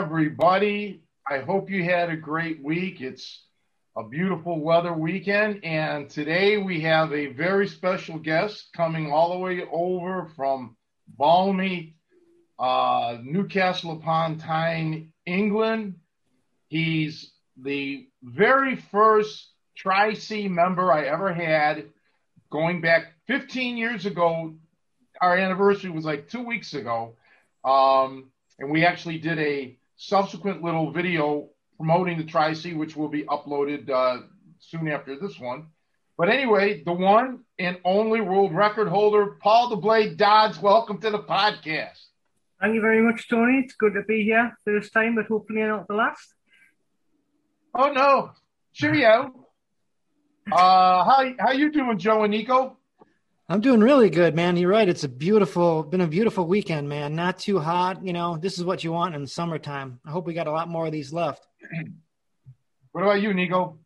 Everybody. I hope you had a great week. It's a beautiful weather weekend, and today we have a very special guest coming all the way over from balmy uh, Newcastle upon Tyne, England. He's the very first Tri C member I ever had going back 15 years ago. Our anniversary was like two weeks ago. Um, and we actually did a subsequent little video promoting the Tri C, which will be uploaded uh, soon after this one. But anyway, the one and only world record holder, Paul the Blade Dodds, welcome to the podcast. Thank you very much, Tony. It's good to be here. First time, but hopefully not the last. Oh no, cheerio. uh, how how you doing, Joe and Nico? I'm doing really good, man. You're right. It's a beautiful, been a beautiful weekend, man. Not too hot. You know, this is what you want in the summertime. I hope we got a lot more of these left. What about you, Nico?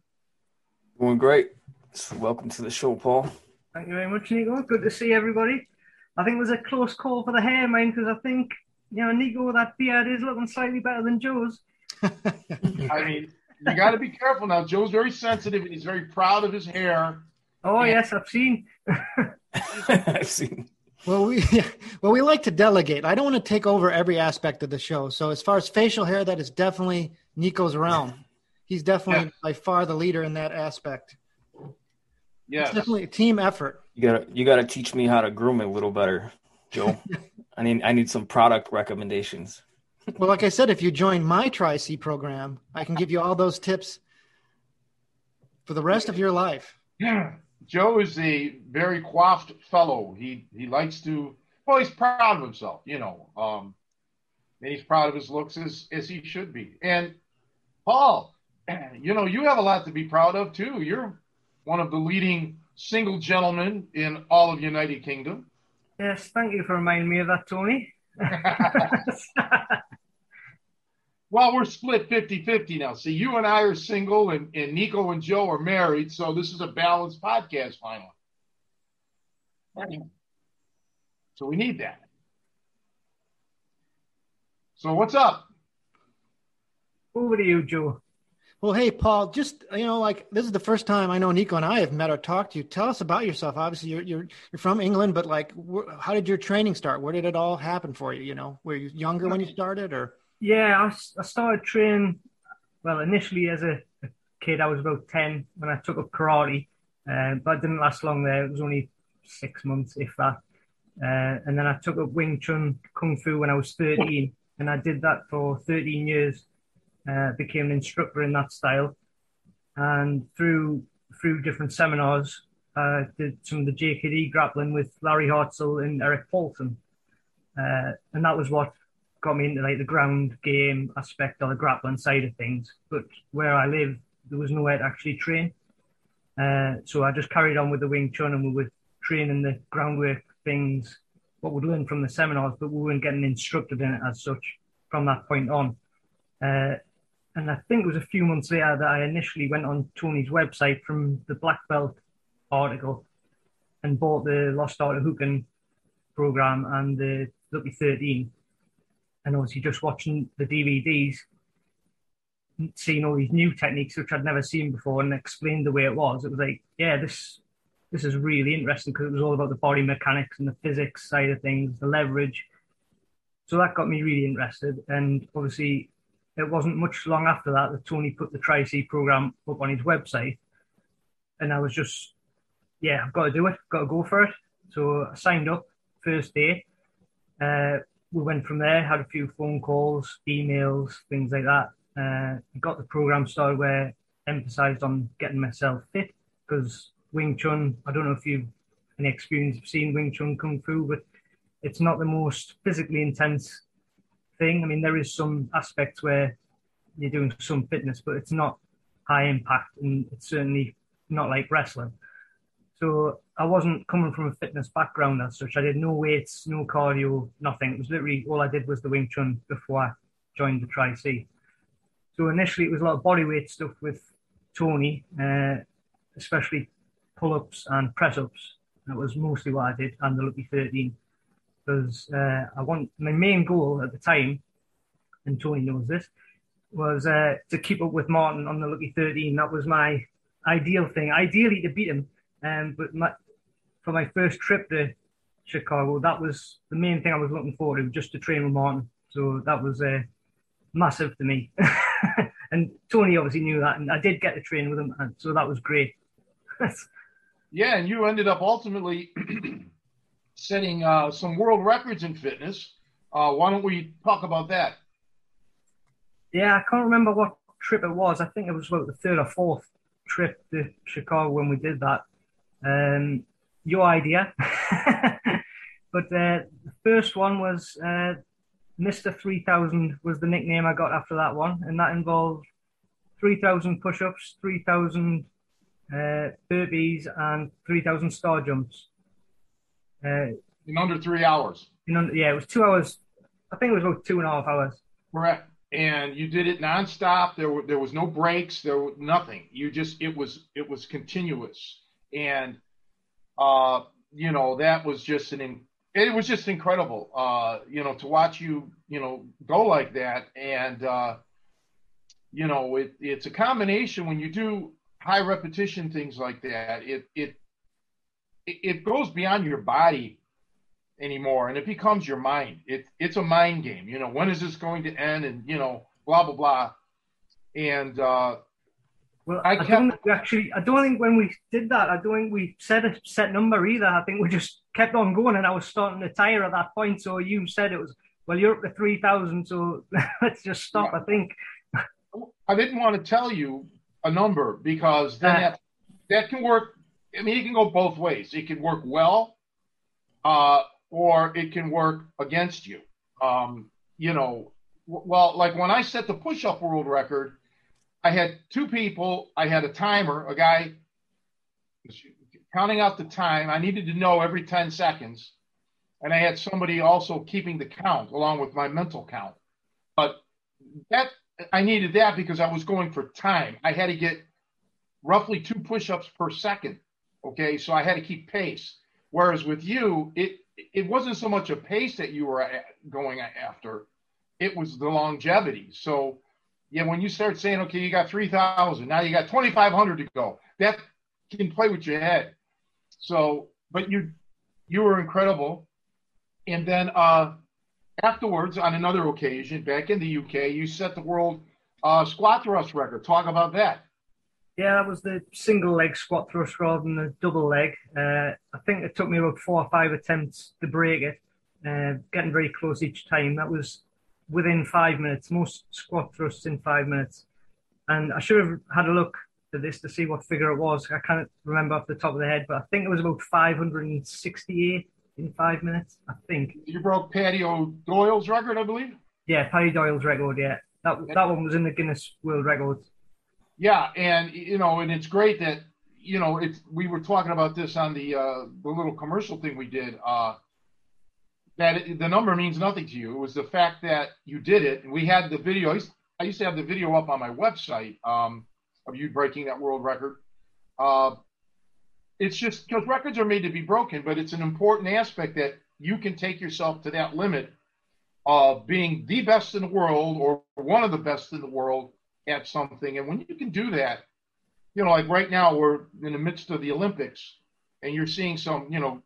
Doing great. So welcome to the show, Paul. Thank you very much, Nico. Good to see everybody. I think it was a close call for the hair, man, because I think, you know, Nico, that beard is looking slightly better than Joe's. I mean, you got to be careful now. Joe's very sensitive and he's very proud of his hair. Oh, And- yes, I've seen. I've seen. Well, we well we like to delegate. I don't want to take over every aspect of the show. So as far as facial hair, that is definitely Nico's realm. He's definitely Yeah. by far the leader in that aspect. Yeah, It's definitely a team effort. You gotta you gotta teach me how to groom it a little better, Joe. I need I need some product recommendations. Well, like I said, if you join my Tri C program, I can give you all those tips for the rest of your life. Joe is a very coiffed fellow. He he likes to well, he's proud of himself, you know. Um, and he's proud of his looks as as he should be. And Paul, you know, you have a lot to be proud of too. You're one of the leading single gentlemen in all of United Kingdom. Yes, thank you for reminding me of that, Tony. Well, we're split 50 50 now. See, you and I are single, and, and Nico and Joe are married. So this is a balanced podcast finally. So we need that. So what's up? Over to you, Joe. Well, hey, Paul, just you know, like this is the first time I know Nico and I have met or talked to you. Tell us about yourself. Obviously, you're you're, you're from England, but like, wh- how did your training start? Where did it all happen for you? You know, were you younger when you started, or Yeah, I started training, well, initially as a, kid, I was about 10 when I took up karate, uh, but it didn't last long there. It was only six months, if that. Uh, and then I took up Wing Chun Kung Fu when I was 13, and I did that for 13 years. Uh, became an instructor in that style, and through through different seminars, I did some of the JKD grappling with Larry Hartsell and Erik Paulson, uh, and that was what got me into like the ground game aspect or the grappling side of things. But where I live, there was nowhere to actually train. Uh, so I just carried on with the Wing Chun and we were training the groundwork things, what we'd learned from the seminars, but we weren't getting instructed in it as such from that point on. Uh, and I think it was a few months later that I initially went on Tony's website from the Black Belt article and bought the Lost Art of Hooking program and the Lucky 13 and obviously just watching the DVDs, seeing all these new techniques which I'd never seen before, and explained the way it was. It was like, yeah, this this is really interesting because it was all about the body mechanics and the physics side of things, the leverage. So that got me really interested, and obviously, it wasn't much long after that that Tony put the Tri C program up on his website, and I was just, yeah, I've got to do it, got to go for it. So I signed up first day. Uh, we went from there, had a few phone calls, emails, things like that. Uh, got the program started where emphasized on getting myself fit because Wing Chun, I don't know if you've any experience of seeing Wing Chun Kung Fu, but it's not the most physically intense thing. I mean, there is some aspects where you're doing some fitness, but it's not high impact and it's certainly not like wrestling. So I wasn't coming from a fitness background as such. I did no weights, no cardio, nothing. It was literally all I did was the Wing Chun before I joined the Tri C. So initially it was a lot of body weight stuff with Tony, uh, especially pull ups and press ups. That was mostly what I did, and the Lucky 13. Because uh, I want my main goal at the time, and Tony knows this, was uh, to keep up with Martin on the Lucky 13. That was my ideal thing. Ideally to beat him, um, but my, for my first trip to Chicago, that was the main thing I was looking forward to, just to train with Martin. So that was uh, massive to me. and Tony obviously knew that, and I did get to train with him, and so that was great. yeah, and you ended up ultimately setting uh, some world records in fitness. Uh, why don't we talk about that? Yeah, I can't remember what trip it was. I think it was about the third or fourth trip to Chicago when we did that. Um, your idea. but uh, the first one was uh, Mr. 3000 was the nickname I got after that one, and that involved 3,000 push-ups, 3,000 uh, burpees, and 3,000 star jumps. Uh, in under three hours. In under, yeah, it was two hours. I think it was about two and a half hours. Correct and you did it nonstop. There were there was no breaks. There was nothing. You just it was it was continuous, and uh, you know that was just an it was just incredible. Uh, you know to watch you you know go like that, and uh, you know it it's a combination when you do high repetition things like that. It it it goes beyond your body anymore and it becomes your mind it, it's a mind game you know when is this going to end and you know blah blah blah and uh well i, I don't actually i don't think when we did that i don't think we set a set number either. I think we just kept on going and i was starting to tire at that point. So you said it was well you're up to 3000 so let's just stop yeah. i think. I didn't want to tell you a number because then uh, that, that can work i mean it can go both ways. It can work well uh, or it can work against you. Um, you know, well, like when I set the push up world record, I had two people, I had a timer, a guy counting out the time. I needed to know every 10 seconds. And I had somebody also keeping the count along with my mental count. But that I needed that because I was going for time. I had to get roughly two push ups per second. Okay. So I had to keep pace. Whereas with you, it it wasn't so much a pace that you were going after, it was the longevity. So, yeah, when you start saying, okay, you got 3,000, now you got 2,500 to go, that can play with your head. So, but you, you were incredible. And then uh, afterwards, on another occasion, back in the UK, you set the world uh, squat thrust record. Talk about that. Yeah, that was the single leg squat thrust rather than the double leg. Uh, I think it took me about four or five attempts to break it, uh, getting very close each time. That was within five minutes, most squat thrusts in five minutes. And I should have had a look at this to see what figure it was. I can't remember off the top of the head, but I think it was about 568 in five minutes, I think. You broke Paddy O'Doyle's record, I believe? Yeah, Paddy Doyle's record, yeah. That, that one was in the Guinness World Records. Yeah, and you know, and it's great that you know it's. We were talking about this on the uh, the little commercial thing we did. Uh, that it, the number means nothing to you. It was the fact that you did it, and we had the video. I used, I used to have the video up on my website um, of you breaking that world record. Uh, it's just because records are made to be broken, but it's an important aspect that you can take yourself to that limit of being the best in the world or one of the best in the world at something. And when you can do that, you know, like right now we're in the midst of the Olympics and you're seeing some, you know,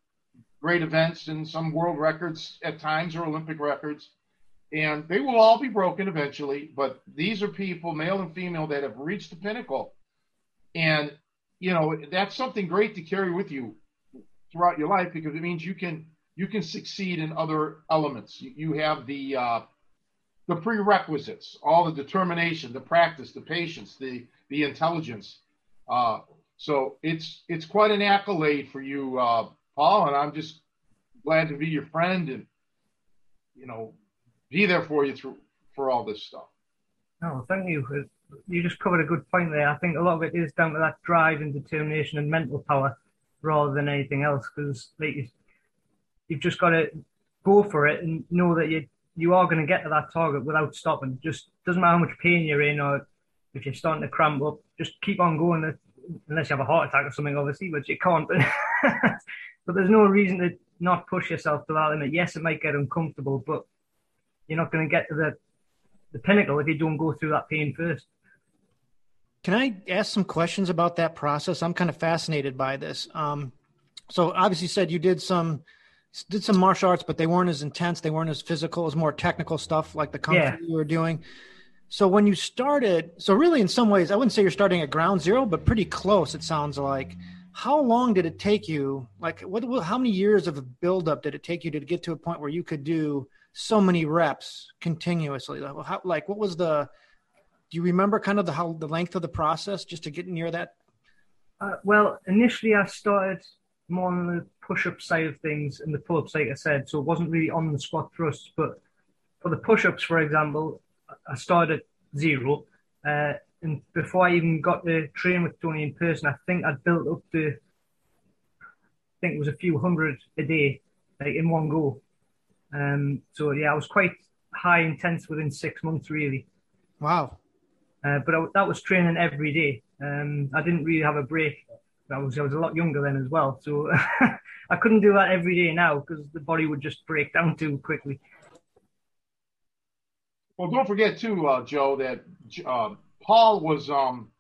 great events and some world records at times or Olympic records. And they will all be broken eventually, but these are people, male and female, that have reached the pinnacle. And, you know, that's something great to carry with you throughout your life because it means you can you can succeed in other elements. You, have the uh, the prerequisites, all the determination, the practice, the patience, the the intelligence. Uh, so it's it's quite an accolade for you, uh, Paul, and I'm just glad to be your friend and you know be there for you through for all this stuff. No, thank you. You just covered a good point there. I think a lot of it is down to that drive and determination and mental power rather than anything else. Because like you've just got to go for it and know that you you are going to get to that target without stopping. Just doesn't matter how much pain you're in or if you're starting to cramp up, just keep on going. Unless you have a heart attack or something, obviously, which you can't. but there's no reason to not push yourself to that limit. Yes, it might get uncomfortable, but you're not going to get to the the pinnacle if you don't go through that pain first. Can I ask some questions about that process? I'm kind of fascinated by this. Um, so obviously, you said you did some did some martial arts, but they weren't as intense. They weren't as physical. It was more technical stuff like the kung yeah. fu you were doing. So when you started, so really in some ways, I wouldn't say you're starting at ground zero, but pretty close. It sounds like. How long did it take you? Like, what? How many years of buildup did it take you to get to a point where you could do so many reps continuously? Like, how, like what was the? Do you remember kind of the how the length of the process just to get near that? Uh, well, initially I started more on the push-up side of things and the pull-ups, like I said. So it wasn't really on the squat thrusts, but for the push-ups, for example, I started at zero. Uh, and before I even got to train with Tony in person, I think I'd built up to, I think it was a few hundred a day, like in one go. Um, so yeah, I was quite high intense within six months, really. Wow. Uh, but I, that was training every day. Um, I didn't really have a break. I was I was a lot younger then as well, so I couldn't do that every day now because the body would just break down too quickly. Well, don't forget too, uh, Joe, that uh, Paul was um,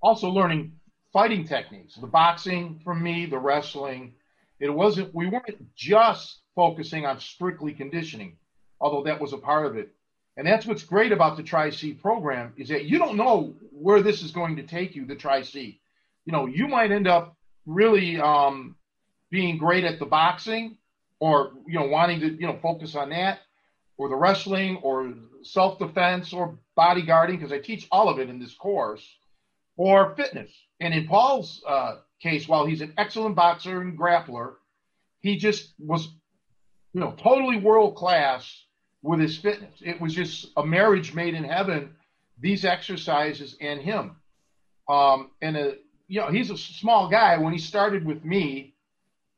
also learning fighting techniques, the boxing from me, the wrestling. It wasn't we weren't just focusing on strictly conditioning, although that was a part of it. And that's what's great about the Tri C program is that you don't know where this is going to take you, the Tri C. You know, you might end up really um, being great at the boxing or, you know, wanting to, you know, focus on that or the wrestling or self defense or bodyguarding, because I teach all of it in this course, or fitness. And in Paul's uh, case, while he's an excellent boxer and grappler, he just was, you know, totally world class with his fitness. It was just a marriage made in heaven, these exercises and him. Um, and, a, uh, you know, he's a small guy. When he started with me,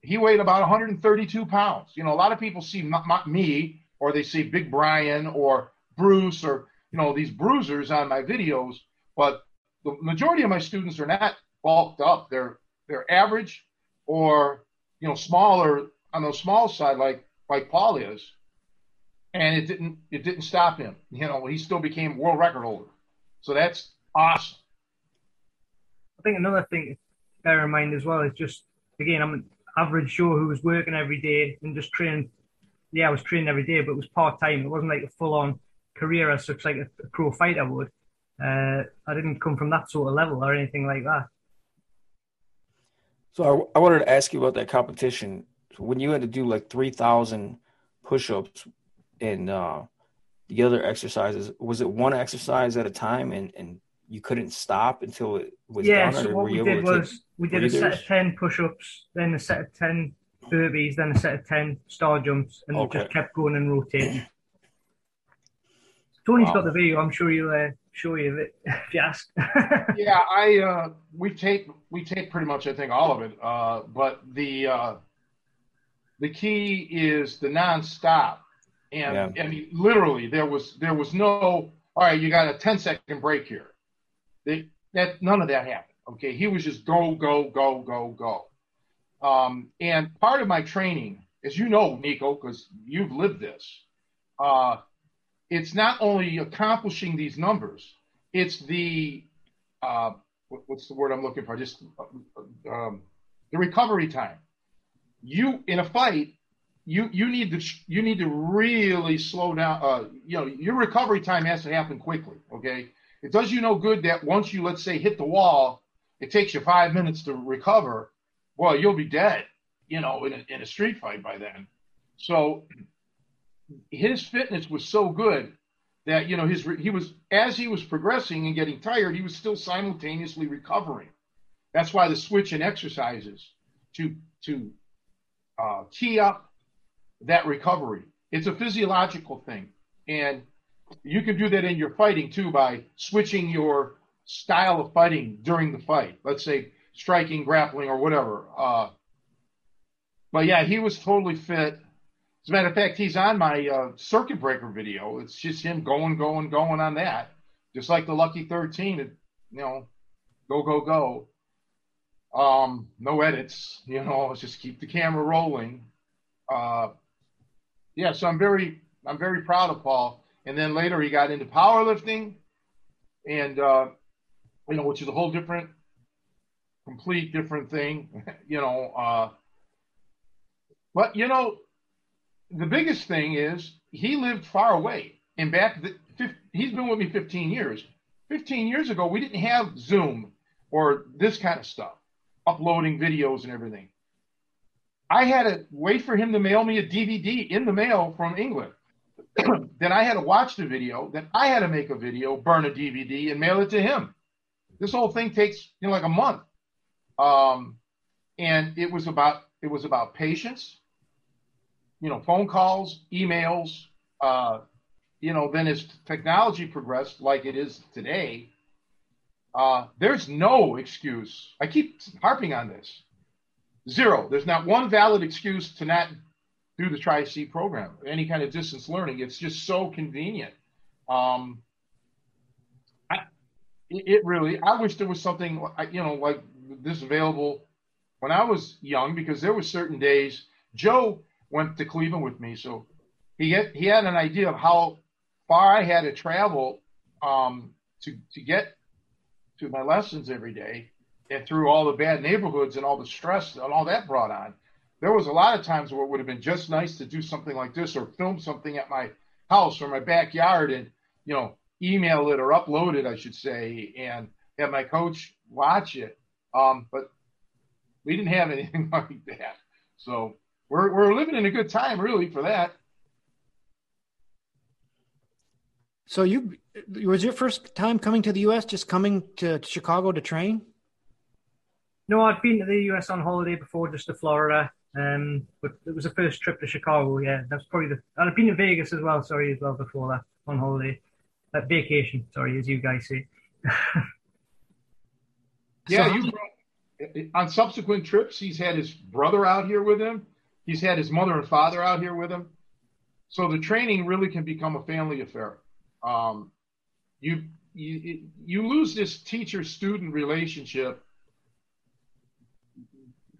he weighed about 132 pounds. You know, a lot of people see m- m- me or they see Big Brian or Bruce or you know these bruisers on my videos, but the majority of my students are not bulked up. They're they're average or you know smaller on the small side like like Paul is, and it didn't it didn't stop him. You know he still became world record holder, so that's awesome. I think another thing to bear in mind as well is just again I'm an average Joe who was working every day and just training yeah, I was training every day, but it was part time. It wasn't like a full on career as such, like a, pro fighter would. Uh, I didn't come from that sort of level or anything like that. So I, I wanted to ask you about that competition. When you had to do like three thousand push-ups and uh, the other exercises, was it one exercise at a time, and and you couldn't stop until it was yeah, done? Yeah. So what we did was we did a set of ten push-ups, then a set of ten burpees, then a set of 10 star jumps, and okay. just kept going and rotating. Tony's wow. got the video. I'm sure he'll uh, show you it if you ask. yeah, I uh, we tape we tape pretty much I think all of it. Uh, but the uh, the key is the nonstop, and yeah. I mean literally there was there was no all right. You got a 10 second break here. They, that none of that happened. Okay, he was just go go go go go. Um, and part of my training, as you know, Nico, because you've lived this, uh, it's not only accomplishing these numbers, it's the uh, what's the word I'm looking for? Just uh, um, the recovery time. You in a fight, you you need to you need to really slow down. Uh, you know, your recovery time has to happen quickly. Okay, it does you no good that once you let's say hit the wall, it takes you five minutes to recover well, you'll be dead. you know, in a, in a street fight by then. So his fitness was so good that you know his he was as he was progressing and getting tired, he was still simultaneously recovering. That's why the switch in exercises to to uh, up that recovery. It's a physiological thing, and you can do that in your fighting too by switching your style of fighting during the fight. Let's say striking, grappling, or whatever. Uh, but yeah, he was totally fit. As a matter of fact, he's on my uh, circuit breaker video. It's just him going, going, going on that, just like the Lucky 13. It, you know, go, go, go. Um, no edits. You know, just keep the camera rolling. Uh, yeah, so I'm very, I'm very proud of Paul. And then later he got into powerlifting, and uh, you know, which is a whole different, complete different thing. you know, uh, but you know, the biggest thing is he lived far away. And back, the, he's been with me 15 years. 15 years ago, we didn't have Zoom or this kind of stuff, uploading videos and everything. I had to wait for him to mail me a DVD in the mail from England. then I had to watch the video. Then I had to make a video, burn a DVD, and mail it to him. This whole thing takes you know like a month. Um, and it was about it was about patience you know, phone calls, emails. Uh, you know, then as technology progressed like it is today, uh, there's no excuse. I keep harping on this. Zero. There's not one valid excuse to not do the Tri-C program, any kind of distance learning. It's just so convenient. Um, I, it really, I wish there was something, you know, like this available when I was young, because there were certain days, Joe, went to Cleveland with me, so he had, he had an idea of how far I had to travel um, to to get to my lessons every day, and through all the bad neighborhoods and all the stress and all that brought on. There was a lot of times where it would have been just nice to do something like this or film something at my house or my backyard and you know email it or upload it, I should say, and have my coach watch it. Um, but we didn't have anything like that. So we're we're living in a good time, really, for that. So you was your first time coming to the U.S. Just coming to Chicago to train? No, I'd been to the U.S. on holiday before, just to Florida. Um, but it was the first trip to Chicago. Yeah, that's probably the. And I've been to Vegas as well. Sorry, as well before that on holiday, uh, vacation. Sorry, as you guys say. yeah, so, you. On subsequent trips, he's had his brother out here with him. He's had his mother and father out here with him. So the training really can become a family affair. Um, you, you, you lose this teacher student relationship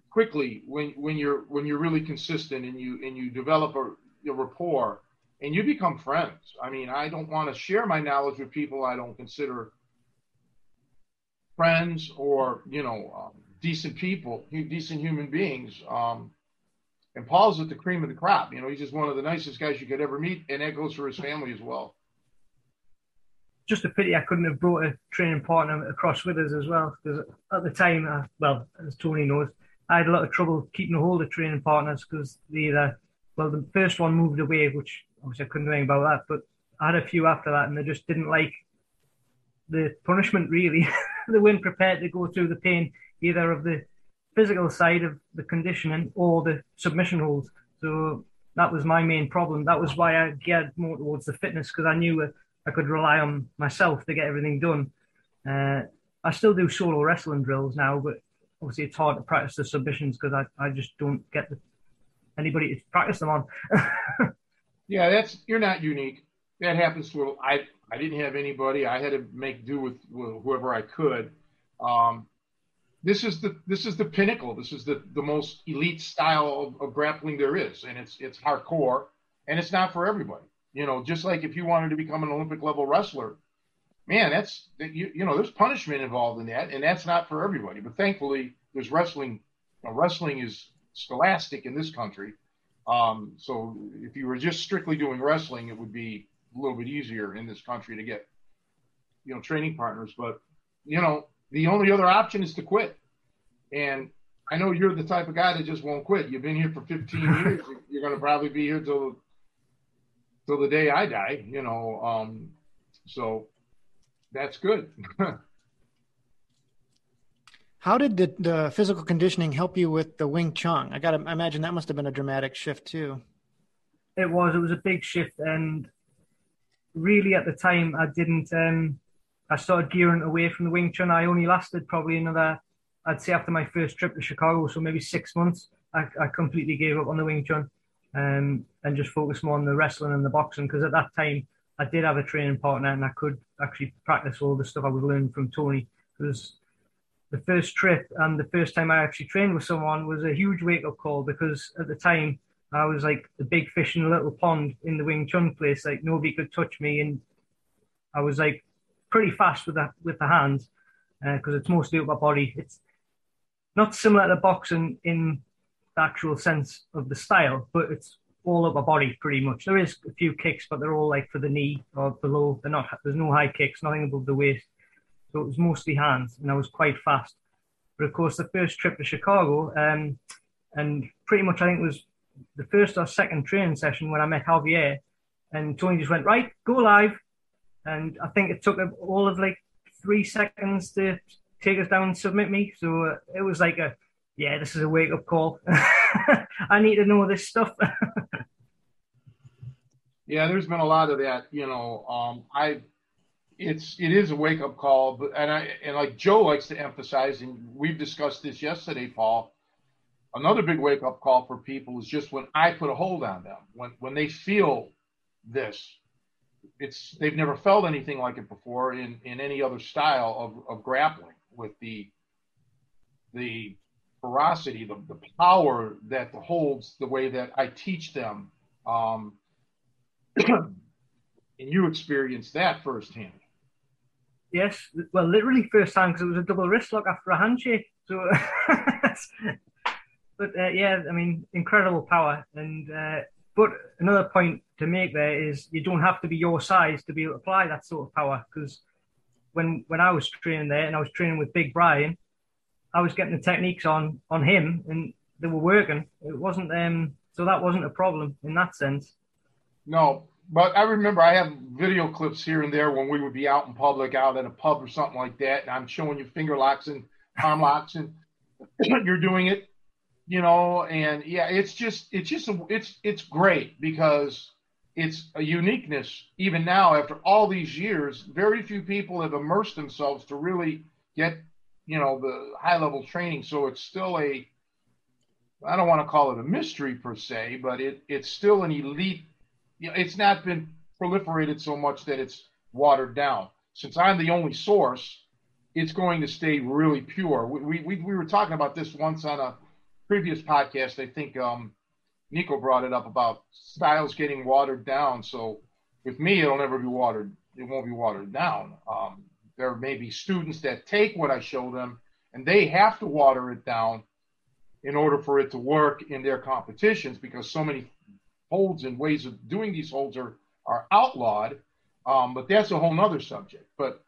quickly when, when you're, when you're really consistent and you, and you develop a, a rapport and you become friends. I mean, I don't want to share my knowledge with people I don't consider friends or, you know, um, decent people, decent human beings. Um, and Paul's at the cream of the crop. You know, he's just one of the nicest guys you could ever meet, and that goes for his family as well. Just a pity I couldn't have brought a training partner across with us as well, because at the time, uh, well, as Tony knows, I had a lot of trouble keeping a hold of training partners because the either, well, the first one moved away, which obviously I couldn't do anything about that, but I had a few after that, and they just didn't like the punishment. Really, they weren't prepared to go through the pain either of the physical side of the conditioning or the submission holds. So that was my main problem. That was why I geared more towards the fitness because I knew I could rely on myself to get everything done. Uh, I still do solo wrestling drills now, but obviously it's hard to practice the submissions because I, I just don't get the, anybody to practice them on. yeah, that's you're not unique. That happens to I. I didn't have anybody. I had to make do with, with whoever I could. Um, this is the this is the pinnacle. This is the the most elite style of, of grappling there is, and it's it's hardcore, and it's not for everybody. You know, just like if you wanted to become an Olympic level wrestler, man, that's you, you know there's punishment involved in that, and that's not for everybody. But thankfully, there's wrestling. You know, wrestling is scholastic in this country. Um, so if you were just strictly doing wrestling, it would be a little bit easier in this country to get you know training partners. But you know, the only other option is to quit. And I know you're the type of guy that just won't quit. You've been here for 15 years. You're going to probably be here till till the day I die. You know, um, so that's good. How did the, the, physical conditioning help you with the Wing Chun? I got to imagine that must have been a dramatic shift too. It was. It was a big shift, and really at the time, I didn't. Um, I started gearing away from the Wing Chun. I only lasted probably another, I'd say, after my first trip to Chicago, so maybe six months. I, I completely gave up on the Wing Chun, um, and just focused more on the wrestling and the boxing because at that time I did have a training partner and I could actually practice all the stuff I was learning from Tony because the first trip and the first time I actually trained with someone was a huge wake up call because at the time I was like the big fish in a little pond in the Wing Chun place. Like nobody could touch me, and I was like pretty fast with the with the hands because uh, it's mostly upper body. It's not similar to boxing in the actual sense of the style, but it's all upper body pretty much. There is a few kicks, but they're all like for the knee or below. They're not. There's no high kicks, nothing above the waist. So it was mostly hands, and I was quite fast. But of course, the first trip to Chicago, um, and pretty much I think it was the first or second training session when I met Javier, and Tony just went right, go live, and I think it took them all of like three seconds to take us down and submit me. So uh, it was like a, yeah, this is a wake up call. I need to know this stuff. yeah, there's been a lot of that. You know, um, I it's it is a wake up call, but and I and like Joe likes to emphasize, and we've discussed this yesterday, Paul. Another big wake up call for people is just when I put a hold on them, when when they feel this, it's they've never felt anything like it before in in any other style of of grappling with the the ferocity, the, the power that holds the way that I teach them. Um, and you experienced that firsthand. Yes, well, literally first time because it was a double wrist lock after a handshake. So, but uh, yeah, I mean, incredible power. And uh, but another point to make there is you don't have to be your size to be able to apply that sort of power because when when I was training there and I was training with Big Brian, I was getting the techniques on on him and they were working. It wasn't um so that wasn't a problem in that sense. No, but I remember I have video clips here and there when we would be out in public, out at a pub or something like that, and I'm showing you finger locks and arm locks, and you're doing it, you know, and yeah, it's just it's just a, it's it's great because it's a uniqueness even now after all these years. Very few people have immersed themselves to really get you know the high level training, so it's still a I don't want to call it a mystery per se, but it it's still an elite you know, it's not been proliferated so much that it's watered down. Since I'm the only source, it's going to stay really pure. We, we, we were talking about this once on a previous podcast. I think um, Nico brought it up about styles getting watered down. So with me, it'll never be watered. It won't be watered down. Um, there may be students that take what I show them and they have to water it down in order for it to work in their competitions because so many holds and ways of doing these holds are are outlawed. Um, but that's a whole nother subject. But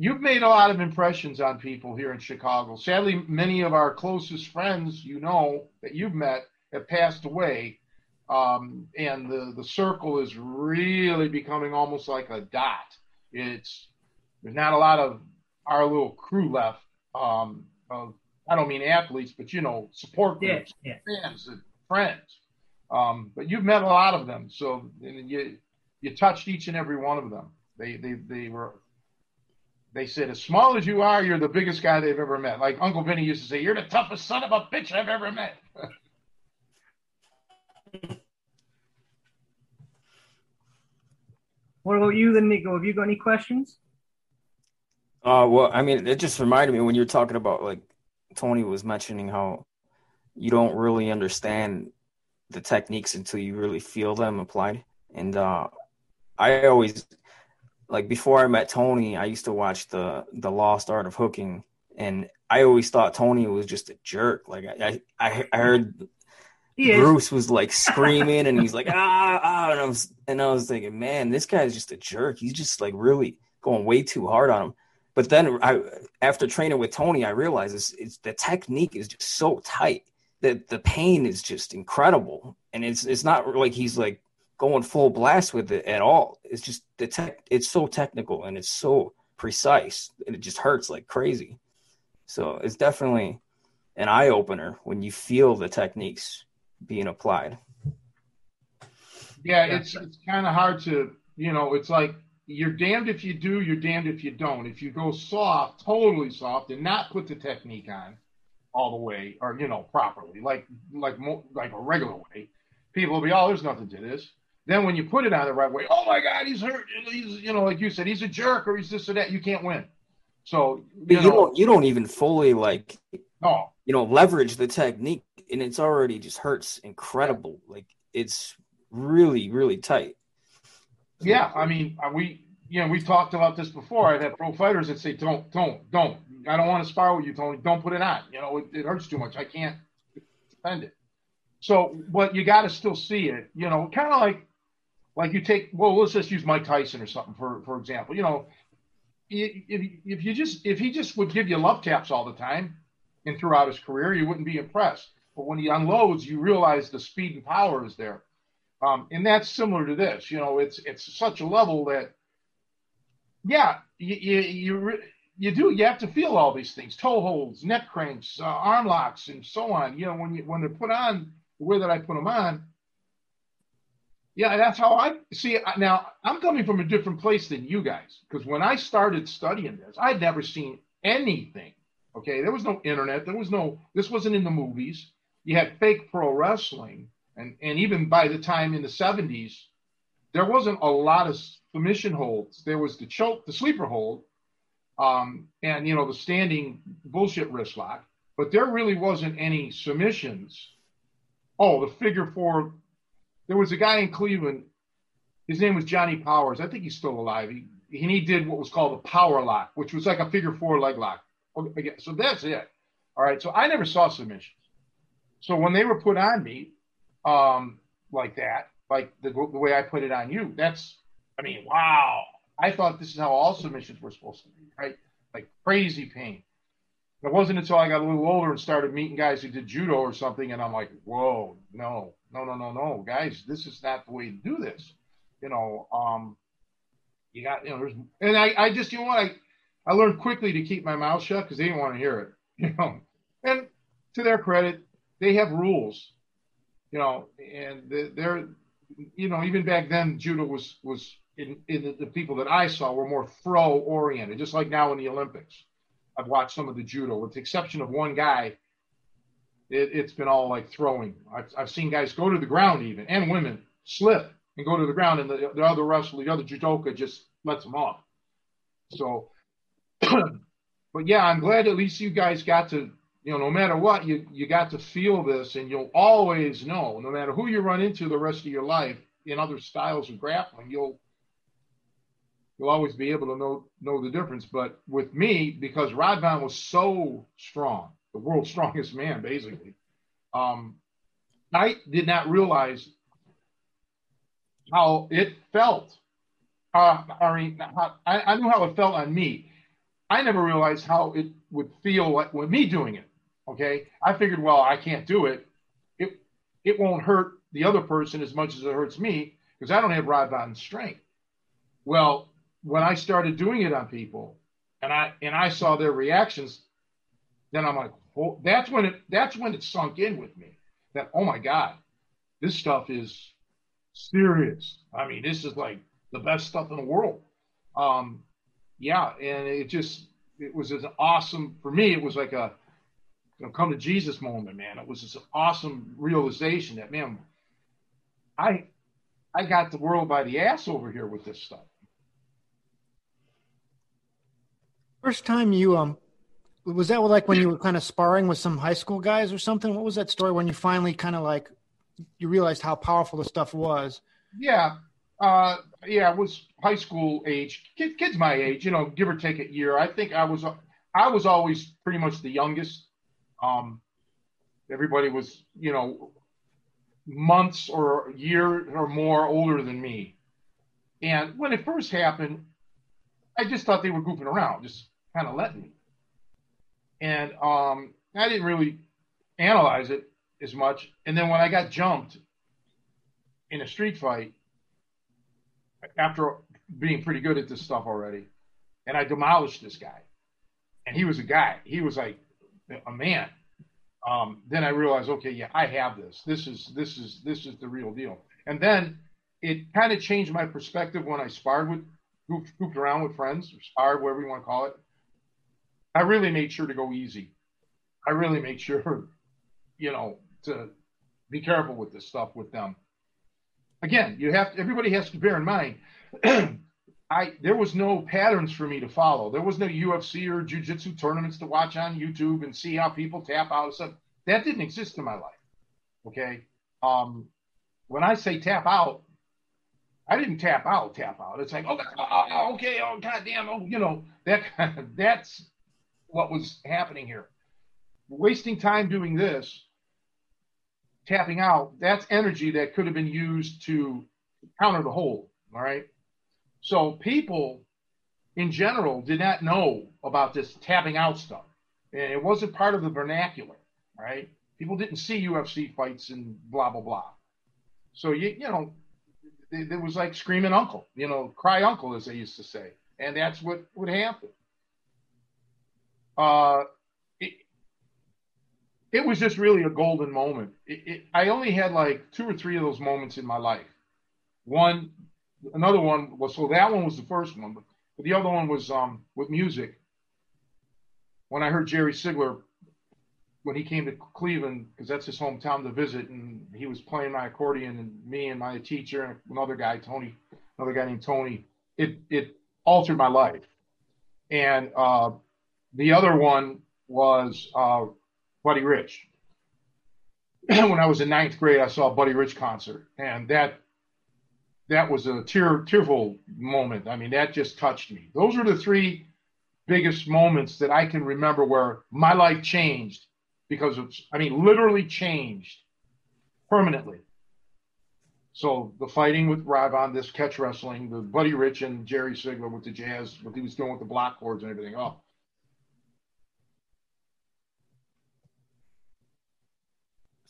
you've made a lot of impressions on people here in Chicago. Sadly, many of our closest friends, you know, that you've met have passed away. Um, and the, the circle is really becoming almost like a dot. It's there's not a lot of our little crew left. Um, of, I don't mean athletes, but you know, support groups, yeah, yeah. fans, friends. Um, but you've met a lot of them, so you you touched each and every one of them. They they they were they said, as small as you are, you're the biggest guy they've ever met. Like Uncle Vinny used to say, you're the toughest son of a bitch I've ever met. what about you then, Nico? Have you got any questions? Uh, well, I mean, it just reminded me when you were talking about like Tony was mentioning how you don't really understand the techniques until you really feel them applied. And uh, I always like before I met Tony, I used to watch the the Lost Art of Hooking, and I always thought Tony was just a jerk. Like I I, I heard Bruce was like screaming, and he's like ah ah, and I was and I was thinking, man, this guy's just a jerk. He's just like really going way too hard on him. but then I, after training with Tony, I realized it's, it's the technique is just so tight that the pain is just incredible, and it's it's not like he's like going full blast with it at all. It's just the tech. It's so technical and it's so precise, and it just hurts like crazy. So it's definitely an eye opener when you feel the techniques being applied. Yeah, it's it's kind of hard to you know. It's like you're damned if you do, you're damned if you don't. If you go soft, totally soft, and not put the technique on all the way, or you know, properly, like like like a regular way, people will be, oh, there's nothing to this. Then when you put it on the right way, oh my God, he's hurt. He's you know, like you said, he's a jerk or he's this or that. You can't win. So you, know, you don't you don't even fully like no you know leverage the technique, and it's already just hurts incredible. Like it's really really tight. Yeah, I mean, uh, we you know we've talked about this before. I've had pro fighters that say, "Don't, don't, don't. I don't want to spar with you, Tony. Don't put it on. You know, it, it hurts too much. I can't defend it." So, but you got to still see it. You know, kind of like like you take well, let's just use Mike Tyson or something for for example. You know, if if you just if he just would give you love taps all the time and throughout his career, you wouldn't be impressed. But when he unloads, you realize the speed and power is there. Um, and that's similar to this. You know, it's it's such a level that, yeah, you you you, you do you have to feel all these things: toe holds, neck cranks, uh, arm locks, and so on. You know, when you when they're put on the way that I put them on. Yeah, that's how I see it. Now, I'm coming from a different place than you guys because when I started studying this, I'd never seen anything. Okay, there was no internet. There was no. This wasn't in the movies. You had fake pro wrestling and, and even by the time in the 70s, there wasn't a lot of submission holds. There was the choke, the sleeper hold, um, and you know the standing bullshit wrist lock, but there really wasn't any submissions. Oh, the figure four. There was a guy in Cleveland. His name was Johnny Powers. I think he's still alive. He, and he did what was called a power lock, which was like a figure four leg lock. Okay, so that's it. All right. So I never saw submissions. So when they were put on me, um, like that, like the, the way I put it on you. That's, I mean, wow. I thought this is how all submissions were supposed to be, right? Like crazy pain. It wasn't until I got a little older and started meeting guys who did judo or something, and I'm like, whoa, no, no, no, no, no, guys, this is not the way to do this. You know, um, you got, you know, there's, and I, I just, you know what, I, I learned quickly to keep my mouth shut because they didn't want to hear it, you know. And to their credit, they have rules you know, and they're, you know, even back then, judo was was in, in the, the, people that I saw were more throw oriented, just like now in the Olympics. I've watched some of the judo, with the exception of one guy. It, has been all like throwing. I've, I've seen guys go to the ground even, and women slip and go to the ground, and the, the other wrestler, the other judoka, just lets them off. So, but yeah, I'm glad at least you guys got to you know, no matter what, you you got to feel this, and you'll always know, no matter who you run into the rest of your life in other styles of grappling, you'll you'll always be able to know know the difference. But with me, because Radvan was so strong, the world's strongest man, basically, um, I did not realize how it felt. Uh, I mean, I, I knew how it felt on me. I never realized how it would feel like with me doing it. Okay. I figured, well, I can't do it. It it won't hurt the other person as much as it hurts me because I don't have Radvan strength. Well, when I started doing it on people and I and I saw their reactions, then I'm like, that's when it that's when it sunk in with me that oh my God, this stuff is serious. I mean, this is like the best stuff in the world. Um, yeah, and it just it was an awesome for me. It was like a you know, come to Jesus moment, man. It was this awesome realization that, man, I I got the world by the ass over here with this stuff. First time you um was that like when you were kind of sparring with some high school guys or something? What was that story when you finally kind of like you realized how powerful the stuff was? Yeah, uh, yeah, it was high school age, kids my age, you know, give or take a year. I think I was I was always pretty much the youngest um, everybody was, you know, months or year or more older than me. And when it first happened, I just thought they were goofing around, just kind of letting me. And um, I didn't really analyze it as much. And then when I got jumped in a street fight, after being pretty good at this stuff already, and I demolished this guy, and he was a guy. He was like a man. Um, then I realized, okay, yeah, I have this. This is this is this is the real deal. And then it kind of changed my perspective when I sparred with hooped, hooped around with friends, sparred, whatever you want to call it. I really made sure to go easy. I really made sure, you know, to be careful with this stuff with them. Again, you have to, everybody has to bear in mind. I there was no patterns for me to follow. There was no UFC or jiu-jitsu tournaments to watch on YouTube and see how people tap out stuff. That didn't exist in my life. Okay. Um, when I say tap out, I didn't tap out, tap out. It's like, oh okay, oh, goddamn, oh, you know, that that's what was happening here. Wasting time doing this, tapping out, that's energy that could have been used to counter the hold. All right. So people in general did not know about this tapping out stuff. And it wasn't part of the vernacular, right? People didn't see UFC fights and blah, blah, blah. So, you, you know, it was like screaming uncle, you know, cry uncle, as they used to say. And that's what would happen. Uh, it, it was just really a golden moment. It, it, I only had like two or three of those moments in my life. One, another one was, so that one was the first one, but, but the other one was um, with music. When I heard Jerry Sigler when he came to Cleveland, because that's his hometown to visit, and he was playing my accordion, and me and my teacher and another guy, Tony, another guy named Tony, it it altered my life. And uh, the other one was uh, Buddy Rich. when I was in ninth grade, I saw a Buddy Rich concert, and that that was a tear tearful moment. I mean, that just touched me. Those are the three biggest moments that I can remember where my life changed because it's, I mean, literally changed permanently. So the fighting with Ravon, this catch wrestling, the Buddy Rich and Jerry Sigler with the jazz, what he was doing with the block chords and everything. Oh.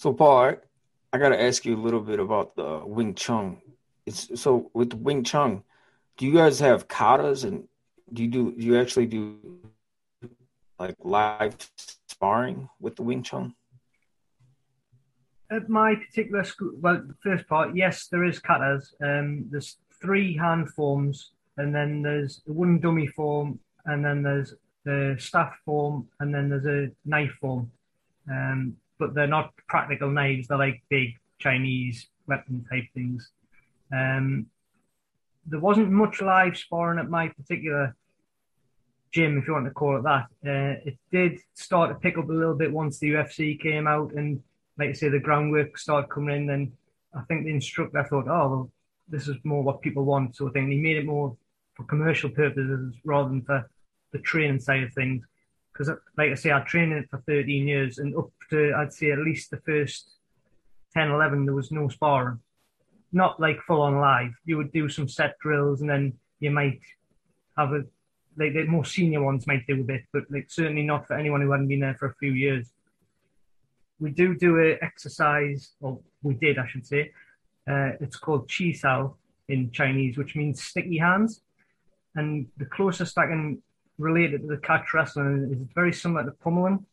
So Paul, I, I got to ask you a little bit about the Wing Chun. It's so with Wing Chun, do you guys have katas and do you do do you actually do like live sparring with the Wing Chun? At my particular school, well, first part, yes, there is katas. Um, there's three hand forms, and then there's the wooden dummy form, and then there's the staff form, and then there's a knife form. Um, but they're not practical knives; they're like big Chinese weapon type things. Um, there wasn't much live sparring at my particular gym, if you want to call it that. Uh, it did start to pick up a little bit once the UFC came out and, like I say, the groundwork started coming in. Then I think the instructor thought, oh, well, this is more what people want. So I think he made it more for commercial purposes rather than for the training side of things. Because, like I say, I trained it for 13 years and up to, I'd say, at least the first 10, 11, there was no sparring. Not like full on live. You would do some set drills and then you might have a like the more senior ones might do a bit, but like certainly not for anyone who hadn't been there for a few years. We do do a exercise, or we did, I should say. Uh, it's called Chi Sao in Chinese, which means sticky hands. And the closest I can relate it to the catch wrestling is very similar to pummeling.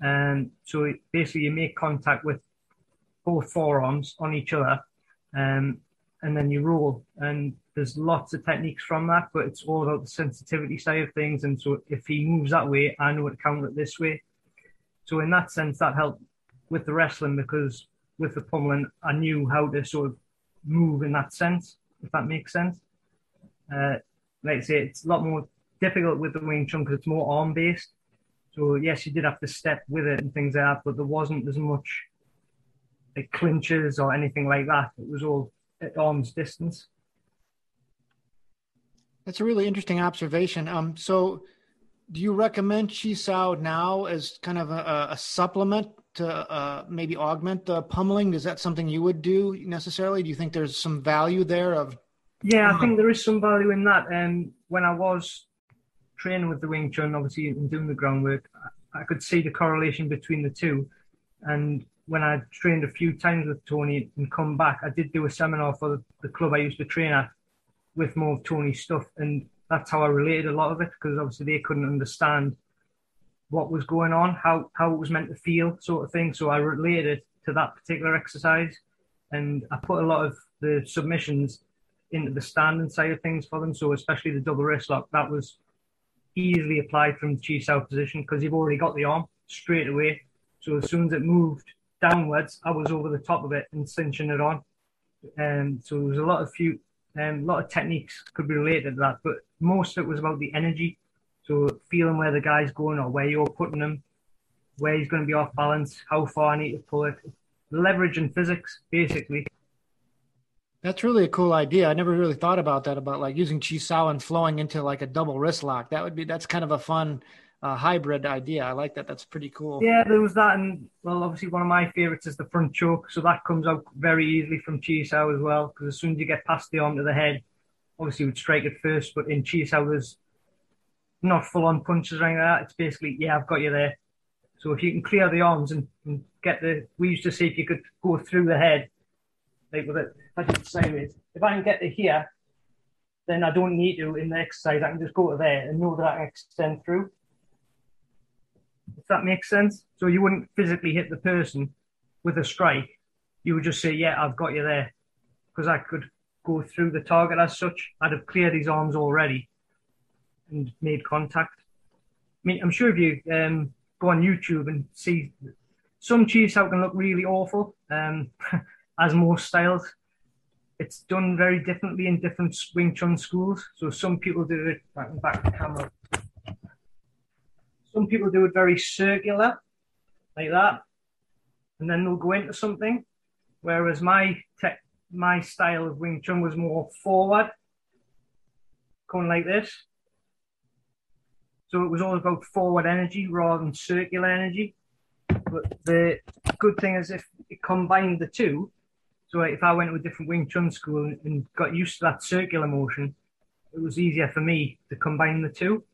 And so basically, you make contact with both forearms on each other, um, and then you roll. And there's lots of techniques from that, but it's all about the sensitivity side of things. And so if he moves that way, I know to counter it this way. So in that sense, that helped with the wrestling because with the pummeling, I knew how to sort of move in that sense, if that makes sense. Uh, like I say, it's a lot more difficult with the Wing Chun because it's more arm based. So yes, you did have to step with it and things like that, but there wasn't as much like clinches or anything like that. It was all at arm's distance. That's a really interesting observation. Um, so, do you recommend Chi Sao now as kind of a, a supplement to uh, maybe augment the pummeling? Is that something you would do necessarily? Do you think there's some value there of? Yeah, I think there is some value in that. And um, when I was training with the Wing Chun, obviously, and doing the groundwork, I could see the correlation between the two. And when I trained a few times with Tony and come back, I did do a seminar for the club I used to train at with more of Tony's stuff. And that's how I related a lot of it because obviously they couldn't understand what was going on, how, how it was meant to feel, sort of thing. So I related it to that particular exercise. And I put a lot of the submissions into the standing side of things for them. So especially the double wrist lock, that was easily applied from the chi sao position because you've already got the arm straight away. So as soon as it moved downwards, I was over the top of it and cinching it on. And um, so there was a lot of few, um, a lot of techniques could be related to that, but most of it was about the energy. So feeling where the guy's going or where you're putting him, where he's going to be off balance, how far I need to pull it, leverage and physics basically. That's really a cool idea. I never really thought about that about like using chi sao and flowing into like a double wrist lock. That would be that's kind of a fun uh, hybrid idea. I like that. That's pretty cool. Yeah, there was that, and well, obviously one of my favorites is the front choke. So that comes out very easily from chi sao as well. Because as soon as you get past the arm to the head, obviously you would strike it first. But in chi sao, there's not full on punches or anything like that. It's basically yeah, I've got you there. So if you can clear the arms and, and get the, we used to see if you could go through the head like with it, I same is if I can get to here, then I don't need to in the exercise. I can just go to there and know that I can extend through. If that makes sense. So you wouldn't physically hit the person with a strike. You would just say, "Yeah, I've got you there," because I could go through the target as such. I'd have cleared his arms already and made contact. I mean, I'm sure if you um, go on YouTube and see some chi sao can look really awful. Um, as most styles, it's done very differently in different Wing Chun schools. So some people do it back back the camera. Some people do it very circular, like that, and then they'll go into something. Whereas my tech, my style of Wing Chun was more forward, going like this. So it was all about forward energy rather than circular energy. But the good thing is if it combined the two, so if I went to a different Wing Chun school and got used to that circular motion, it was easier for me to combine the two.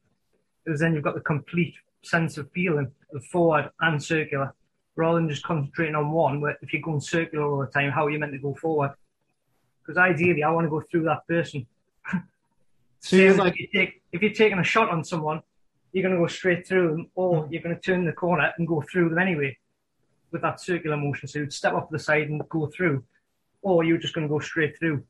Because then you've got the complete sense of feeling of forward and circular, rather than just concentrating on one. Where if you're going circular all the time, how are you meant to go forward? Because ideally, I want to go through that person. so like, if, you take, if you're taking a shot on someone, you're going to go straight through them, or mm-hmm. you're going to turn the corner and go through them anyway with that circular motion. So you'd step off the side and go through or you were just going to go straight through.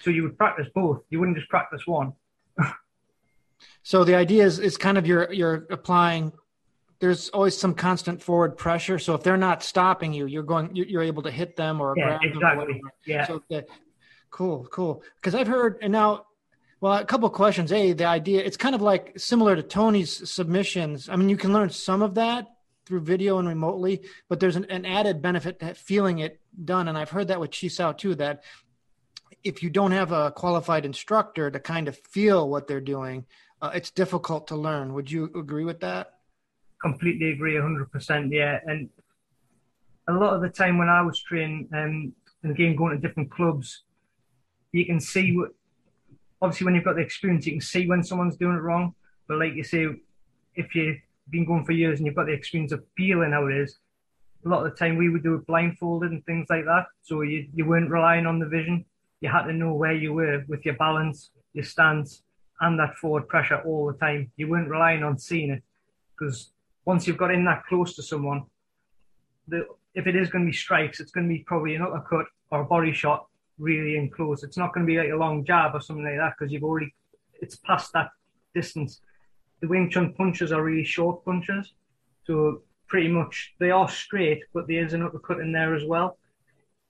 So you would practice both. You wouldn't just practice one. so the idea is it's kind of you're you're applying. There's always some constant forward pressure. So if they're not stopping you, you're going. You're able to hit them or yeah, grab exactly. them. Yeah. So the, cool, cool. Because I've heard and now well, a couple of questions. A, the idea, it's kind of like similar to Tony's submissions. I mean, you can learn some of that through video and remotely, but there's an, an added benefit to feeling it done. And I've heard that with Chi Sao too, that if you don't have a qualified instructor to kind of feel what they're doing, uh, it's difficult to learn. Would you agree with that? Completely agree, 100%. Yeah. And a lot of the time when I was training, um, and again, going to different clubs, you can see what, obviously, when you've got the experience, you can see when someone's doing it wrong. But like you say, if you've been going for years and you've got the experience of feeling how it is, a lot of the time we would do it blindfolded and things like that. So you, you weren't relying on the vision. You had to know where you were with your balance, your stance, and that forward pressure all the time. You weren't relying on seeing it because once you've got in that close to someone, the, if it is going to be strikes, it's going to be probably an uppercut or a body shot really in close. It's not going to be like a long jab or something like that because you've already, it's past that distance. The Wing Chun punches are really short punches. So pretty much they are straight, but there is an uppercut in there as well.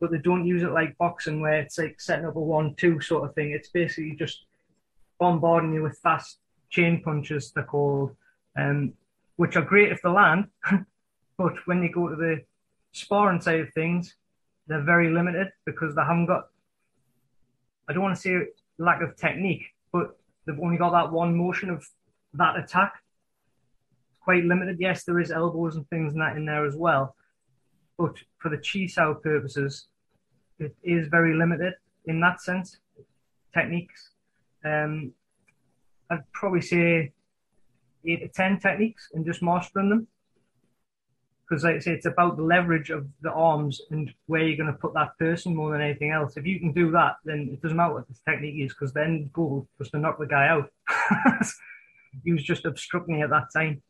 But they don't use it like boxing where it's like setting up a one-two sort of thing. It's basically just bombarding you with fast chain punches. They're called, um, which are great if they land, but when you go to the sparring side of things, they're very limited because they haven't got. I don't want to say lack of technique, but they've only got that one motion of that attack quite limited. Yes, there is elbows and things and that in there as well, but for the chi sao purposes, it is very limited in that sense. Techniques. Um, I'd probably say eight to ten techniques and just mastering them. Because, like I say, it's about the leverage of the arms and where you're going to put that person more than anything else. If you can do that, then it doesn't matter what the technique is, because then goal was to knock the guy out. he was just obstructing at that time.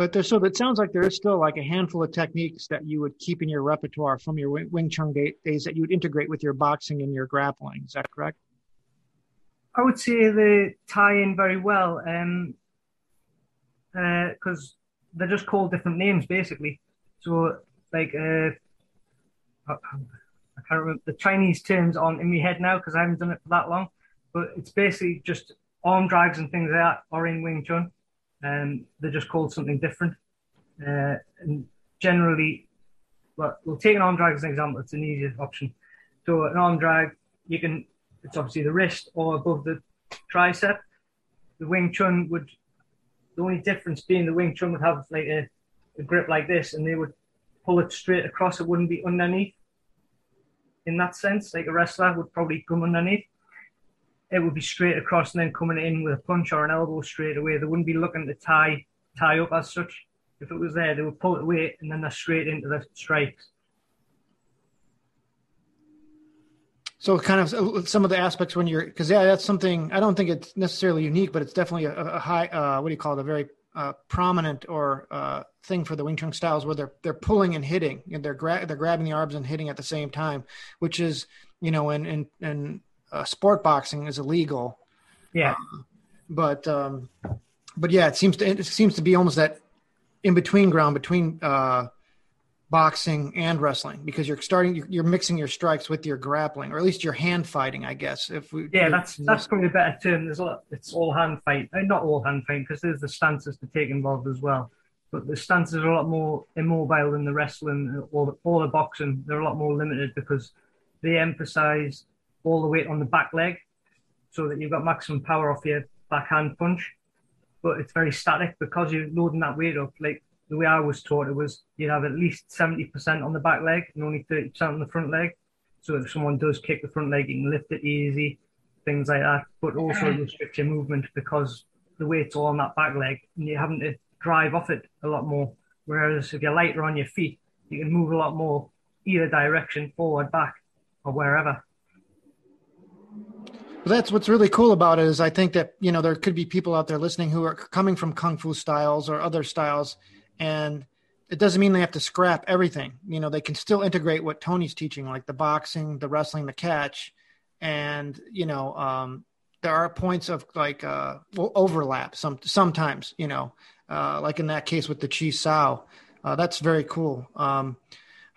But there's so it sounds like there is still like a handful of techniques that you would keep in your repertoire from your Wing Chun days that you would integrate with your boxing and your grappling. Is that correct? I would say they tie in very well because um, uh, they're just called different names basically. So like uh, I can't remember the Chinese terms on in my head now because I haven't done it for that long. But it's basically just arm drags and things like that are in Wing Chun. Um, they're just called something different. Uh, and generally, well, we'll take an arm drag as an example. It's an easier option. So an arm drag, you can, it's obviously the wrist or above the tricep. The Wing Chun would, the only difference being the Wing Chun would have like a, a grip like this and they would pull it straight across. It wouldn't be underneath in that sense. Like a wrestler would probably come underneath it would be straight across and then coming in with a punch or an elbow straight away. They wouldn't be looking to tie tie up as such. If it was there, they would pull it away and then they're straight into the strikes. So, kind of uh, some of the aspects when you're because yeah, that's something I don't think it's necessarily unique, but it's definitely a, a high uh, what do you call it? A very uh, prominent or uh, thing for the Wing Chun styles where they're they're pulling and hitting and they're gra- they're grabbing the arms and hitting at the same time, which is you know in in, in uh, sport boxing is illegal. Yeah. Uh, but um, but yeah, it seems to it seems to be almost that in between ground between uh, boxing and wrestling because you're starting you're, you're, mixing your strikes with your grappling or at least your hand fighting, I guess. If we yeah, that's that's probably a better term. There's a lot. It's all hand fight, uh, not all hand fight because there's the stances to take involved as well. But the stances are a lot more immobile than the wrestling or the, or the boxing. They're a lot more limited because they emphasize all the weight on the back leg so that you've got maximum power off your backhand punch. But it's very static because you're loading that weight up. Like the way I was taught, it was you'd have at least 70% on the back leg and only 30% on the front leg. So if someone does kick the front leg, you can lift it easy, things like that. But also restrict your movement because the weight's all on that back leg and you're having to drive off it a lot more. Whereas if you're lighter on your feet, you can move a lot more either direction, forward, back, or wherever. But that's what's really cool about it is I think that you know there could be people out there listening who are coming from kung fu styles or other styles, and it doesn't mean they have to scrap everything. You know, they can still integrate what Tony's teaching, like the boxing, the wrestling, the catch, and you know, um, there are points of like uh, overlap. Some sometimes, you know, uh, like in that case with the Chi Sao, uh, that's very cool. Um,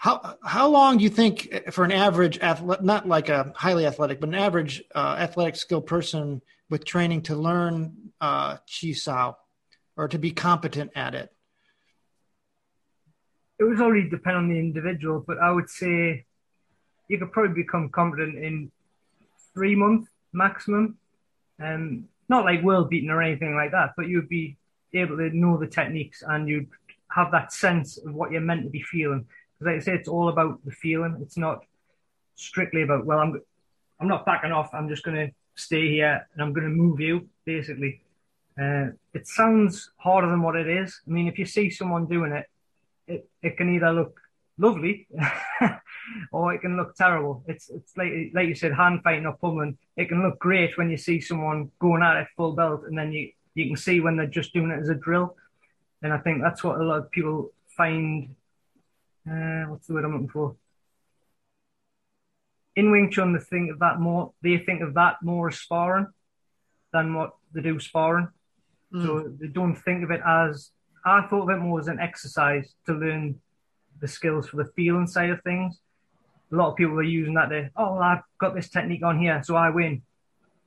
how how long do you think uh, for an average athlete, not like a highly athletic, but an average uh, athletic skill person with training to learn uh, Chi Sao or to be competent at it? It would already depend on the individual, but I would say you could probably become competent in three months maximum. Um, not like world beating or anything like that, but you'd be able to know the techniques and you'd have that sense of what you're meant to be feeling like I say, it's all about the feeling. It's not strictly about well, I'm I'm not backing off. I'm just going to stay here and I'm going to move you. Basically, uh, it sounds harder than what it is. I mean, if you see someone doing it, it it can either look lovely or it can look terrible. It's it's like like you said, hand fighting or pummeling. It can look great when you see someone going at it full belt, and then you you can see when they're just doing it as a drill. And I think that's what a lot of people find uh, what's the word I'm looking for? In Wing Chun, they think of that more. They think of that more as sparring than what they do sparring. Mm. So they don't think of it as. I thought of it more as an exercise to learn the skills for the feeling side of things. A lot of people are using that to, oh, well, I've got this technique on here, so I win.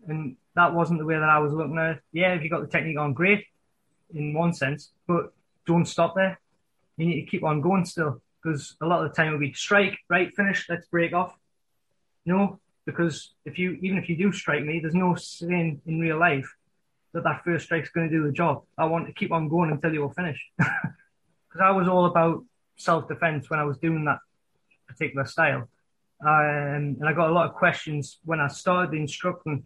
And that wasn't the way that I was looking at it. Yeah, if you got the technique on, great, in one sense, but don't stop there. You need to keep on going still because a lot of the time it'll be strike, right, finish, let's break off. No, because if you even if you do strike me, there's no saying in real life that that first strike's going to do the job. I want to keep on going until you're finished. Because I was all about self defense when I was doing that particular style. Um, and I got a lot of questions when I started instructing.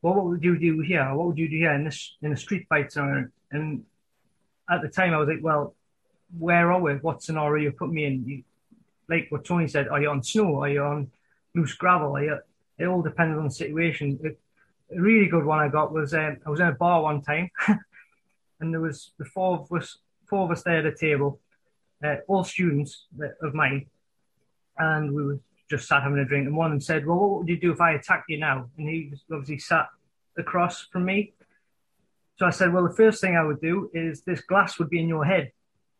Well, what would you do here? What would you do here in this in a street fight scenario? And at the time I was like, well, where are we? What scenario you put me in? You, like what Tony said, are you on snow? Are you on loose gravel? You, it all depends on the situation. It, a really good one I got was um, I was in a bar one time, and there was the four of us, four of us there at a table, uh, all students of mine, and we were just sat having a drink. And one of them said, "Well, what would you do if I attacked you now?" And he obviously sat across from me. So I said, "Well, the first thing I would do is this glass would be in your head,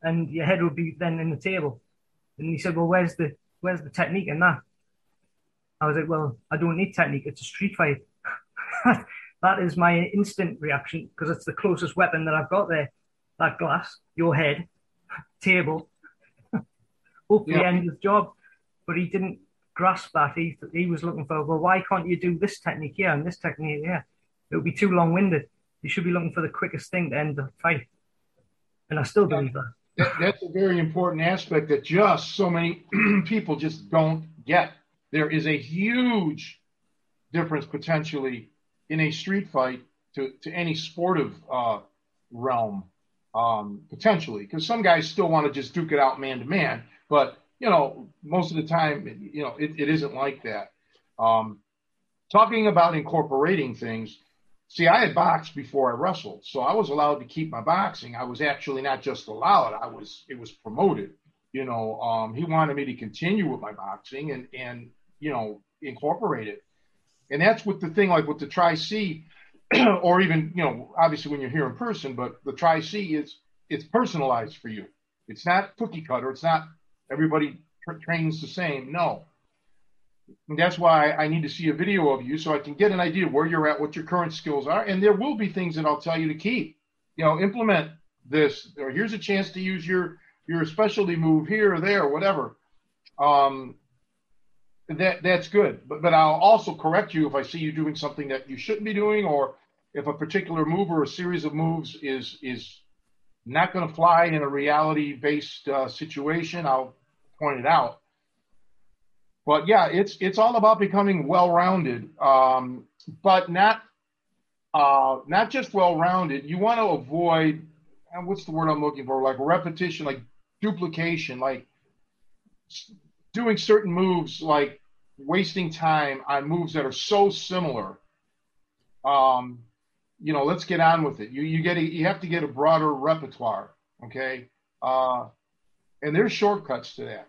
and your head would be then in the table." And he said, "Well, where's the where's the technique in that?" I was like, "Well, I don't need technique. It's a street fight." that is my instant reaction because it's the closest weapon that I've got there. That glass, your head, table. Hopefully, yeah. end the job. But he didn't grasp that. He he was looking for well, why can't you do this technique here and this technique here? It would be too long winded. You should be looking for the quickest thing to end the fight. And I still believe that. That that's a very important aspect that just so many people just don't get. There is a huge difference potentially in a street fight to, to any sportive uh, realm, um, potentially, because some guys still want to just duke it out man to man, but you know, most of the time, you know, it, it isn't like that. Um, talking about incorporating things, see, I had boxed before I wrestled, so I was allowed to keep my boxing. I was actually not just allowed; I was it was promoted. You know, um, he wanted me to continue with my boxing and and you know incorporate it. And that's what the thing like with the Tri C, or even you know, obviously when you're here in person, but the Tri C is it's personalized for you. It's not cookie cutter. It's not everybody tra- trains the same. No. And that's why I need to see a video of you so I can get an idea of where you're at, what your current skills are, and there will be things that I'll tell you to keep. You know, implement this, or here's a chance to use your your specialty move here or there, whatever. Um, that that's good. But but I'll also correct you if I see you doing something that you shouldn't be doing, or if a particular move or a series of moves is is not going to fly in a reality based uh, situation. I'll point it out. But yeah, it's it's all about becoming well rounded, um, but not uh, not just well rounded. You want to avoid what's the word I'm looking for? Like repetition, like duplication, like doing certain moves like wasting time on moves that are so similar. Um, you know, let's get on with it. You you get a, you have to get a broader repertoire, okay? Uh, and there's shortcuts to that.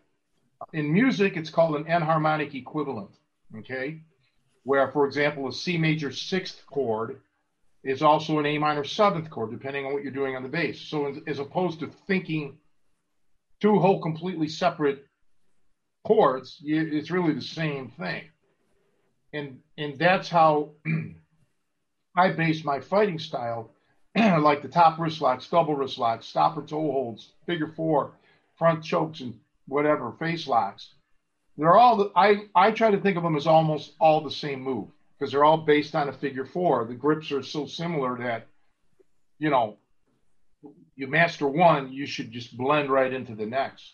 In music, it's called an enharmonic equivalent, okay? Where, for example, a C major sixth chord is also an A minor seventh chord, depending on what you're doing on the bass. So, as, opposed to thinking two whole completely separate chords, it's really the same thing. And and that's how I base my fighting style, like the top wrist locks, double wrist locks, stopper toe holds, figure four, front chokes, and whatever face locks. They're all the, I I try to think of them as almost all the same move because they're all based on a figure four. The grips are so similar that you know you master one, you should just blend right into the next.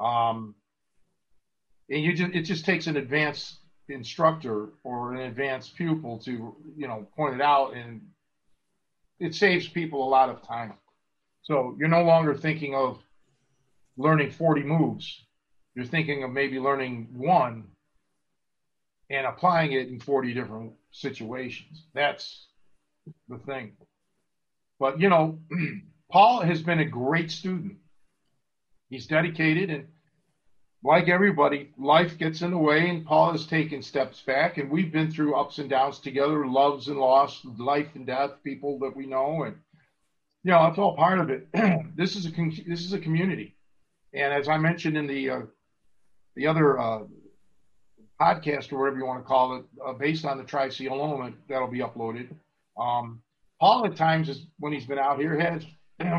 Um, and you just it just takes an advanced instructor or an advanced pupil to you know point it out and it saves people a lot of time so you're no longer thinking of learning 40 moves. You're thinking of maybe learning one and applying it in 40 different situations. That's the thing. But you know paul has been a great student. He's dedicated and like everybody, life gets in the way, and Paul has taken steps back, and we've been through ups and downs together, loves and loss, life and death, people that we know, and you know it's all part of it. this is a this is a community, and as I mentioned in the uh, the other uh, podcast or whatever you want to call it, uh, based on the Tri C element that'll be uploaded. Um, Paul at times, is, when he's been out here, has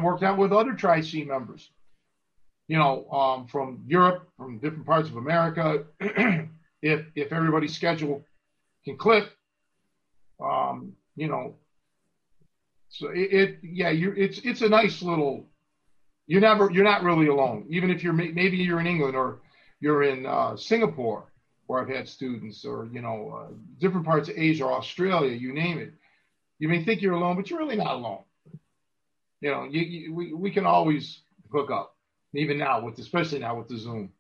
worked out with other Tri C members you know, um, from Europe, from different parts of America, if if everybody's schedule can click, um, you know, so it, it yeah, you it's it's a nice little. You're never you're not really alone, even if you're maybe you're in England or you're in uh, Singapore, where I've had students, or you know, uh, different parts of Asia, or Australia, you name it. You may think you're alone, but you're really not alone You know, you, you, we we can always hook up, even now with especially now with the Zoom.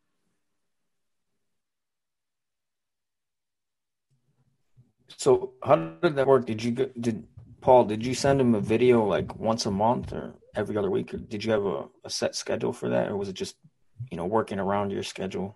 So how did that work? Did you did Paul? Did you send him a video like once a month or every other week? Or did you have a, a set schedule for that, or was it just you know working around your schedule?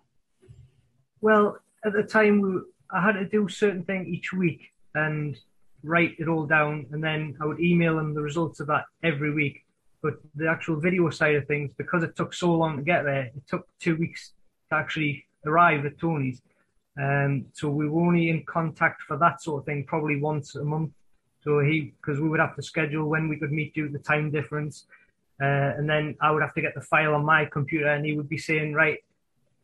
Well, at the time, we, I had to do certain thing each week and write it all down, and then I would email them the results of that every week. But the actual video side of things, because it took so long to get there, it took two weeks to actually arrive at Tony's. Um, so we were only in contact for that sort of thing probably once a month. So he, because we would have to schedule when we could meet due to the time difference. Uh, and then I would have to get the file on my computer and he would be saying, right,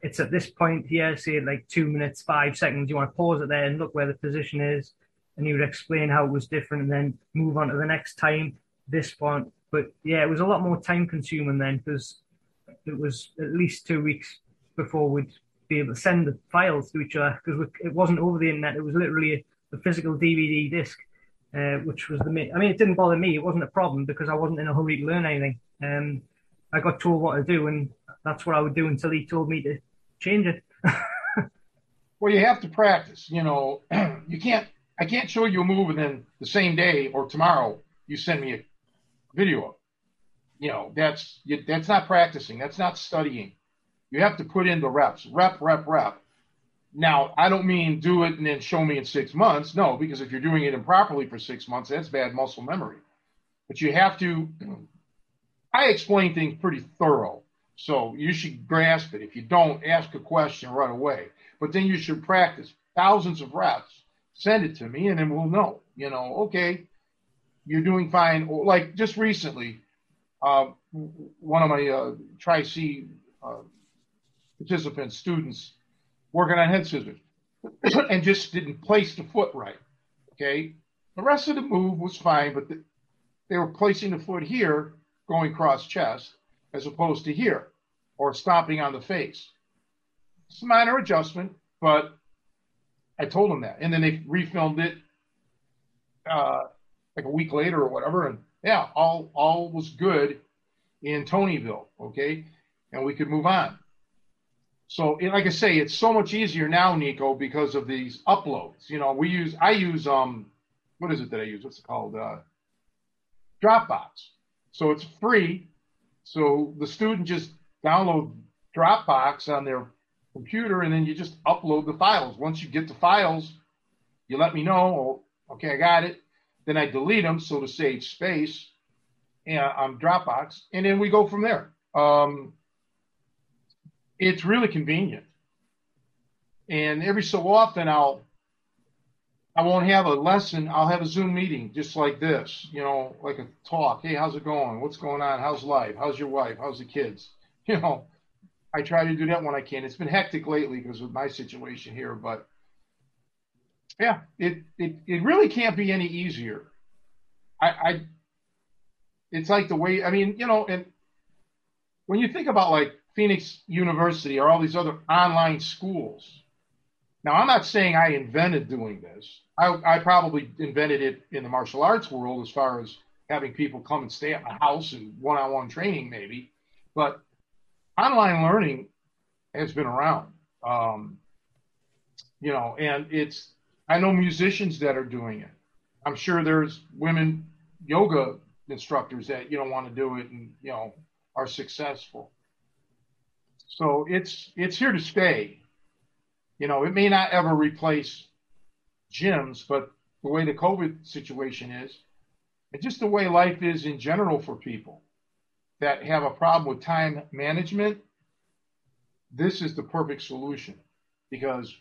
it's at this point here, say like two minutes, five seconds. You want to pause it there and look where the position is. And he would explain how it was different and then move on to the next time, this point. But yeah, it was a lot more time consuming then because it was at least two weeks before we'd be able to send the files to each other because it wasn't over the internet. It was literally a, a physical DVD disc, uh, which was the main. I mean, it didn't bother me. It wasn't a problem because I wasn't in a hurry to learn anything. Um, I got told what to do, and that's what I would do until he told me to change it. well, you have to practice. You know, you can't. I can't show you a move and then the same day or tomorrow you send me a video of. You know, that's that's not practicing. That's not studying. You have to put in the reps, rep, rep, rep. Now, I don't mean do it and then show me in six months. No, because if you're doing it improperly for six months, that's bad muscle memory. But you have to. I explain things pretty thorough. So you should grasp it. If you don't, ask a question right away. But then you should practice thousands of reps. Send it to me, and then we'll know. You know, okay, you're doing fine. Like just recently, uh, one of my uh, Tri C uh, participants, students, working on head scissors, and just didn't place the foot right. Okay, the rest of the move was fine, but the, they were placing the foot here, going cross chest as opposed to here or stomping on the face. It's a minor adjustment, but I told them that. And then they refilmed it uh, like a week later or whatever. And yeah, all, all was good in Tonyville. Okay. And we could move on. So, like I say, it's so much easier now, Nico, because of these uploads. You know, we use, I use, um, what is it that I use? What's it called? Uh, Dropbox. So it's free so the student just download Dropbox on their computer and then you just upload the files. Once you get the files, you let me know, oh, okay, I got it. Then I delete them so to save space on Dropbox, and then we go from there. Um, it's really convenient. And every so often I'll I won't have a lesson. I'll have a Zoom meeting just like this, you know, like a talk. Hey, how's it going? What's going on? How's life? How's your wife? How's the kids? You know, I try to do that when I can. It's been hectic lately because of my situation here, but yeah, it, it, it really can't be any easier. I, I, it's like the way, I mean, you know, and when you think about like Phoenix University or all these other online schools, now, I'm not saying I invented doing this. I, I, probably invented it in the martial arts world as far as having people come and stay at my house and one on one training, maybe. But online learning has been around. Um, you know, and it's, I know musicians that are doing it. I'm sure there's women yoga instructors that, you know, want to do it and, you know, are successful. So it's, it's here to stay. You know, it may not ever replace gyms, but the way the COVID situation is, and just the way life is in general for people that have a problem with time management, this is the perfect solution because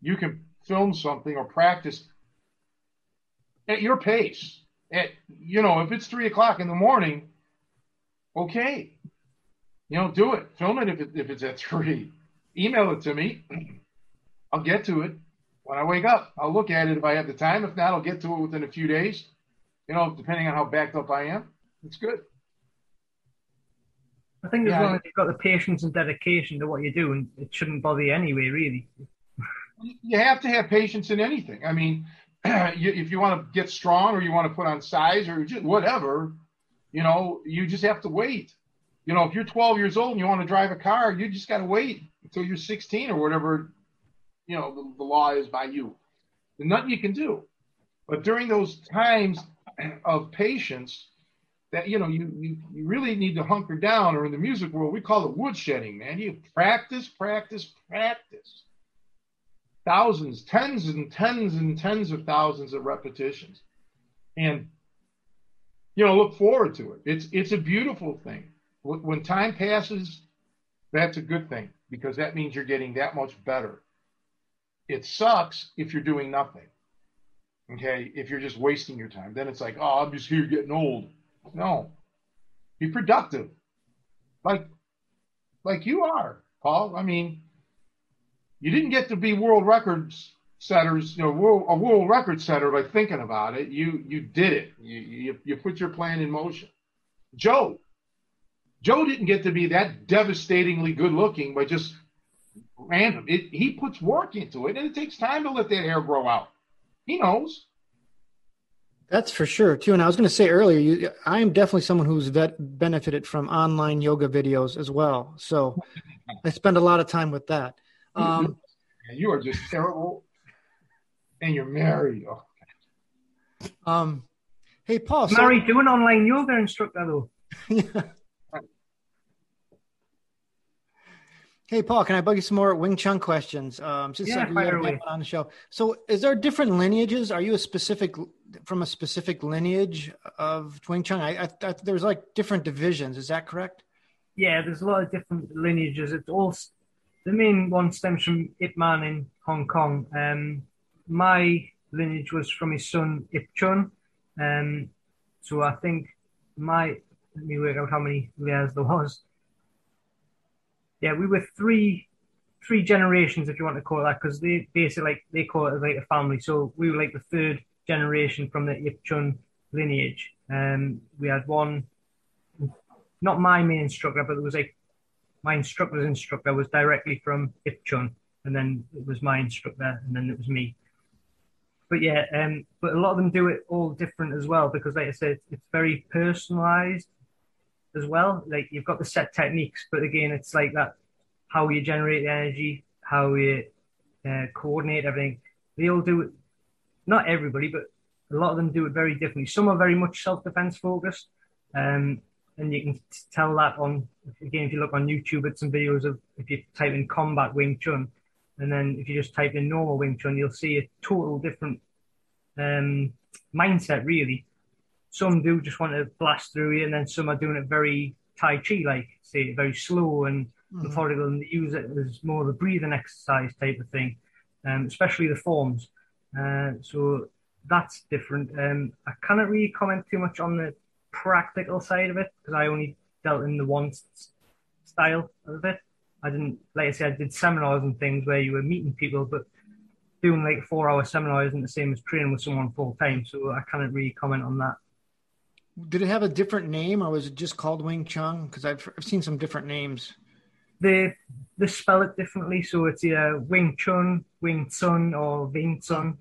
you can film something or practice at your pace. At you know, if it's three o'clock in the morning, okay, you know, do it. Film it if it, if it's at three email it to me. I'll get to it when I wake up. I'll look at it if I have the time. If not, I'll get to it within a few days. You know, depending on how backed up I am. It's good. I think as yeah. long as you've got the patience and dedication to what you're doing, it shouldn't bother you anyway, really. You have to have patience in anything. I mean, if you want to get strong or you want to put on size or just whatever, You know, you just have to wait. You know, if you're 12 years old and you want to drive a car, you just got to wait until you're 16 or whatever, you know, the, the law is by you. There's nothing you can do. But during those times of patience, that you know you, you you really need to hunker down or in the music world we call it woodshedding man. You practice practice practice. Thousands tens and tens and tens of thousands of repetitions. And you know look forward to it. It's it's a beautiful thing when time passes that's a good thing because that means you're getting that much better it sucks if you're doing nothing okay if you're just wasting your time then it's like oh i'm just here getting old no. Be productive. Like like you are, Paul. I mean, you didn't get to be world records setters, you know, world, a world record setter by thinking about it. You you did it. You, you you put your plan in motion. Joe, Joe didn't get to be that devastatingly good looking by just random. It, he puts work into it, and it takes time to let that hair grow out. He knows. That's for sure too. And I was going to say earlier, you, I am definitely someone who's vet, benefited from online yoga videos as well. So I spend a lot of time with that. Um, you are just terrible, and you're married. Oh. Um, hey Paul, so, married to an online yoga instructor though. yeah. Hey, Paul, can I bug you some more Wing Chun questions? Um, just yeah, like on the show. So, is there different lineages? Are you a specific from a specific lineage of Wing Chun? I, I, I, there's like different divisions. Is that correct? Yeah, there's a lot of different lineages. It's all the main one stems from Ip Man in Hong Kong. Um, my lineage was from his son Ip Chun. Um, so I think my let me work out how many layers there was yeah, we were three three generations, if you want to call that, because they basically like they call it like a family. So we were like the third generation from the Ip Chun lineage. Um, we had one, not my main instructor, but it was like my instructor's instructor was directly from Ip Chun, and then it was my instructor, and then it was me. But yeah, um, but a lot of them do it all different as well because, like I said, it's very personalized as well. Like you've got the set techniques, but again, it's like that how you generate the energy, how you uh, coordinate everything. They all do it. Not everybody, but a lot of them do it very differently. Some are very much self defense focused, um, and you can tell that on again if you look on YouTube at some videos of if you type in combat Wing Chun, and then if you just type in normal Wing Chun, you'll see a total different um, mindset really some do just want to blast through you, and then some are doing it very Tai Chi like, say, very slow and mm-hmm. methodical, and use it as more of a breathing exercise type of thing, um, especially the forms. Uh, so that's different. Um, I cannot really comment too much on the practical side of it because I only dealt in the one style of it. I didn't, like I said, I did seminars and things where you were meeting people, but doing like four hour seminar isn't the same as training with someone full time. So I cannot really comment on that. Did it have a different name, or was it just called Wing Chun? Because I've, I've seen some different names. They they spell it differently, so it's either Wing Chun, Wing Chun, or Wing Chun.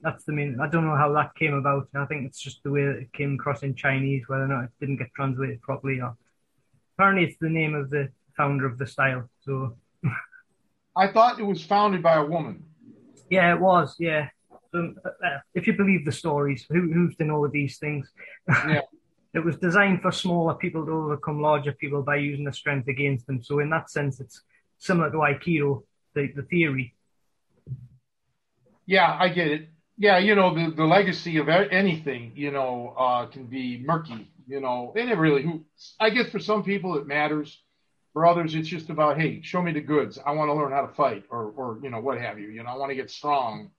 That's the main. I don't know how that came about. I think it's just the way that it came across in Chinese, whether or not it didn't get translated properly. Or apparently, it's the name of the founder of the style. So, I thought it was founded by a woman. Yeah, it was. Yeah. So, uh, if you believe the stories, who, who's to know these things? Yeah. It was designed for smaller people to overcome larger people by using their strength against them. So in that sense, it's similar to Aikido, the, the theory. Yeah, I get it. Yeah, you know, the, the legacy of anything, you know, uh, can be murky, you know, and it really, who, I guess for some people it matters. For others, it's just about, hey, show me the goods. I want to learn how to fight or, or, you know, what have you. You know, I want to get strong.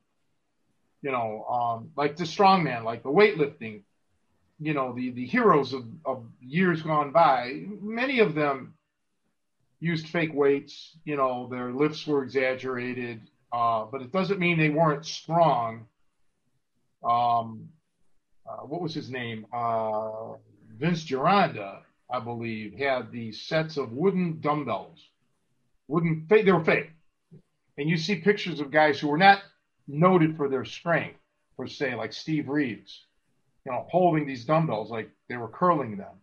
You know, um, like the strongman, like the weightlifting, you know the the heroes of, of years gone by many of them used fake weights you know their lifts were exaggerated uh, but it doesn't mean they weren't strong. Um, uh, what was his name? Uh, vince gironda i believe had these sets of wooden dumbbells. Wooden fake they were fake. And you see pictures of guys who were not noted for their strength per se like steve reeves you know, holding these dumbbells like they were curling them.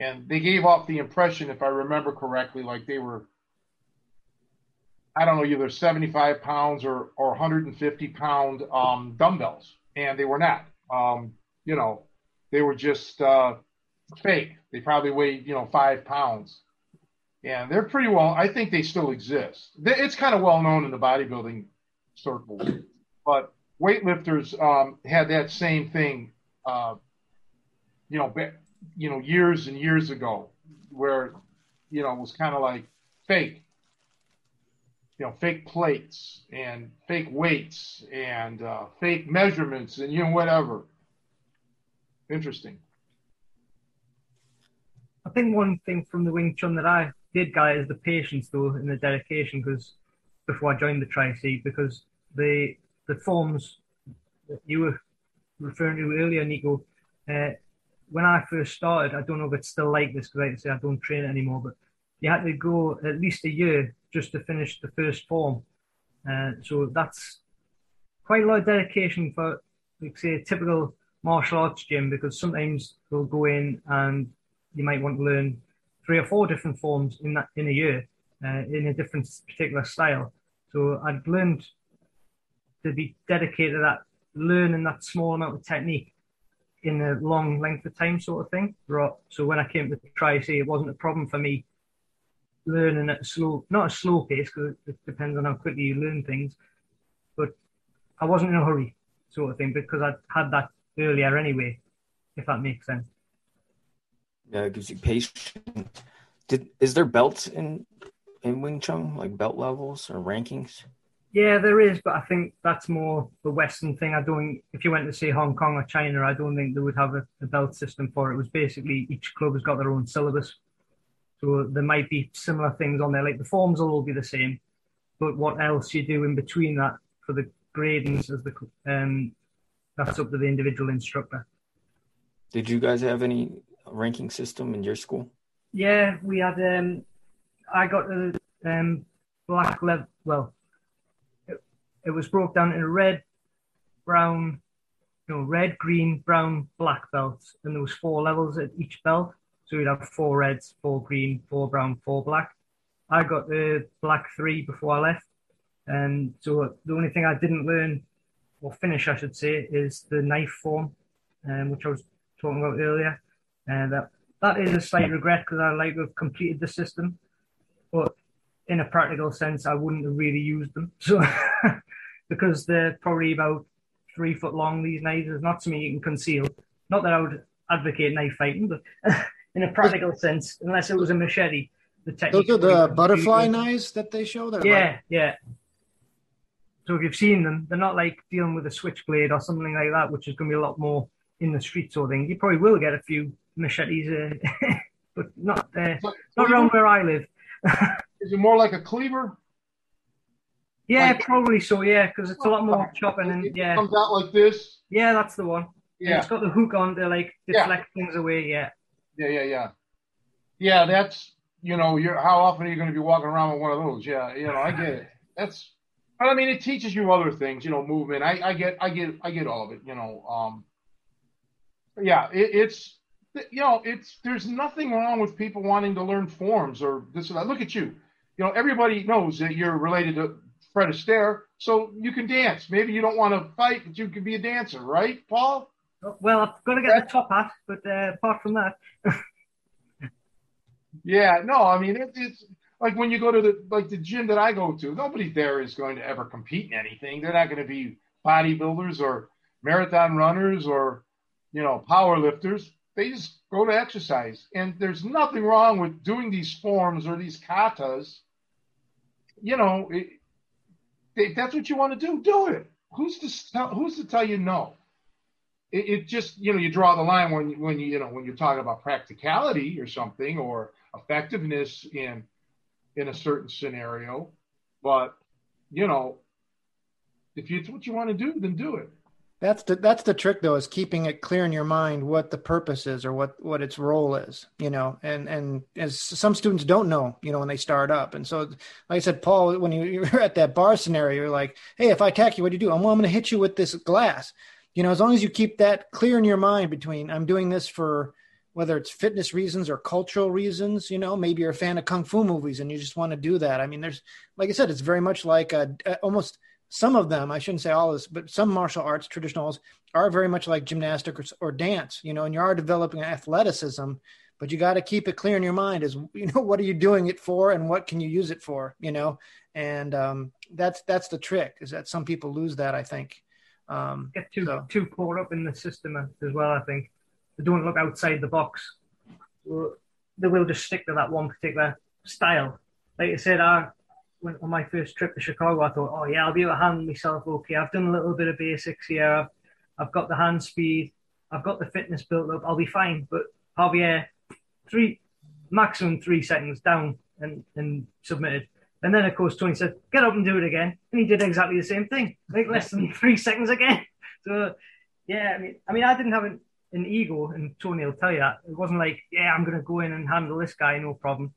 and they gave off the impression, if I remember correctly, like they were, I don't know, either 75 pounds or, or 150 pound um, dumbbells, and they were not. Um, you know, they were just uh, fake. They probably weighed, you know, five pounds. And they're pretty well, I think they still exist. It's kind of well known in the bodybuilding circles. But weightlifters um, had that same thing, uh, you know, you know, years and years ago, where you know it was kind of like fake, you know, fake plates and fake weights and uh, fake measurements and you know whatever. Interesting. I think one thing from the Wing Chun that I did, guys, is the patience though and the dedication. Because before I joined the Tri because the the forms that you were referring to earlier, Nico, uh, when I first started, I don't know if it's still like this because, I say, I don't train anymore, but you had to go at least a year just to finish the first form. Uh, so that's quite a lot of dedication for, like say, a typical martial arts gym because sometimes they'll go in and you might want to learn three or four different forms in that in a year uh, in a different particular style. So I'd learned to be dedicated to that, learning that small amount of technique in a long length of time sort of thing. So when I came to Tri C, it wasn't a problem for me learning at a slow, not a slow pace because it depends on how quickly you learn things, but I wasn't in a hurry sort of thing because I'd had that earlier anyway, if that makes sense. Yeah, it gives you patience. Did is there belts in in Wing Chun, like belt levels or rankings? Yeah, there is, but I think that's more the Western thing. I don't. If you went to say Hong Kong or China, I don't think they would have a, a belt system for it. It was basically each club has got their own syllabus, so there might be similar things on there. Like the forms will all be the same, but what else you do in between that for the gradings as the um, that's up to the individual instructor. Did you guys have any ranking system in your school? Yeah, we had. Um, I got the um, black level. Well, it was broke down into red, brown, no, red, green, brown, black belts, and there was four levels at each belt. So you'd have four reds, four green, four brown, four black. I got the black three before I left, and so the only thing I didn't learn or finish, I should say, is the knife form, um, which I was talking about earlier, and that that is a slight regret because I like to have completed the system, but in a practical sense, I wouldn't have really used them. So because they're probably about three foot long. These knives is not something you can conceal. Not that I would advocate knife fighting, but in a practical sense, unless it was a machete, the technique. Those are the butterfly knives that they show. There, yeah, like... yeah. So if you've seen them, they're not like dealing with a switchblade or something like that, which is going to be a lot more in the street sort of thing. You probably will get a few machetes, uh, but not uh, not around where I live. is it more like a cleaver? Yeah, like, probably so. Yeah, because it's a lot more chopping and yeah. comes out like this. Yeah, that's the one. Yeah, and it's got the hook on to like deflect yeah. things away. Yeah. Yeah, yeah, yeah. Yeah, that's you know, you're how often are you going to be walking around with one of those? Yeah, you know, I get it. That's, but I mean, it teaches you other things. You know, movement. I, I get, I get, I get all of it. You know, um, yeah, it, it's you know, it's there's nothing wrong with people wanting to learn forms or this or that. Look at you. You know, everybody knows that you're related to Fred Astaire, so you can dance. Maybe you don't want to fight, but you can be a dancer, right, Paul? Well, I've got to get the top hat, but uh, apart from that. yeah, no, I mean it, it's like when you go to the like the gym that I go to. Nobody there is going to ever compete in anything. They're not going to be bodybuilders or marathon runners or you know power lifters. They just go to exercise, and there's nothing wrong with doing these forms or these katas. You know, it, if that's what you want to do, do it. Who's to who's to tell you no? It, it, just you know you draw the line when when you you know when you're talking about practicality or something or effectiveness in in a certain scenario, but you know if it's what you want to do, then do it. That's the that's the trick though is keeping it clear in your mind what the purpose is or what what its role is, you know. And and as some students don't know, you know, when they start up. And so, like I said, Paul, when you, you're at that bar scenario, you're like, "Hey, if I attack you, what do you do? I'm, well, I'm going to hit you with this glass." You know, as long as you keep that clear in your mind between I'm doing this for whether it's fitness reasons or cultural reasons. You know, maybe you're a fan of kung fu movies and you just want to do that. I mean, there's, like I said, it's very much like a, a almost some of them. I shouldn't say all this, but some martial arts traditionals are very much like gymnastics or, or dance. You know, and you are developing athleticism, but you got to keep it clear in your mind is you know what are you doing it for and what can you use it for. You know, and um, that's that's the trick is that some people lose that. I think. Um, Get too so. too caught up in the system as well. I think they don't look outside the box. They will just stick to that one particular style. Like I said, I when, on my first trip to Chicago, I thought, oh yeah, I'll be able to handle myself okay. I've done a little bit of basics here. I've, I've got the hand speed. I've got the fitness built up. I'll be fine. But Javier, three maximum three seconds down and, and submitted. And then, of course, Tony said, get up and do it again. And he did exactly the same thing, like less than three seconds again. So, yeah, I mean, I mean, I didn't have an, an ego, and Tony will tell you that. It wasn't like, yeah, I'm going to go in and handle this guy, no problem.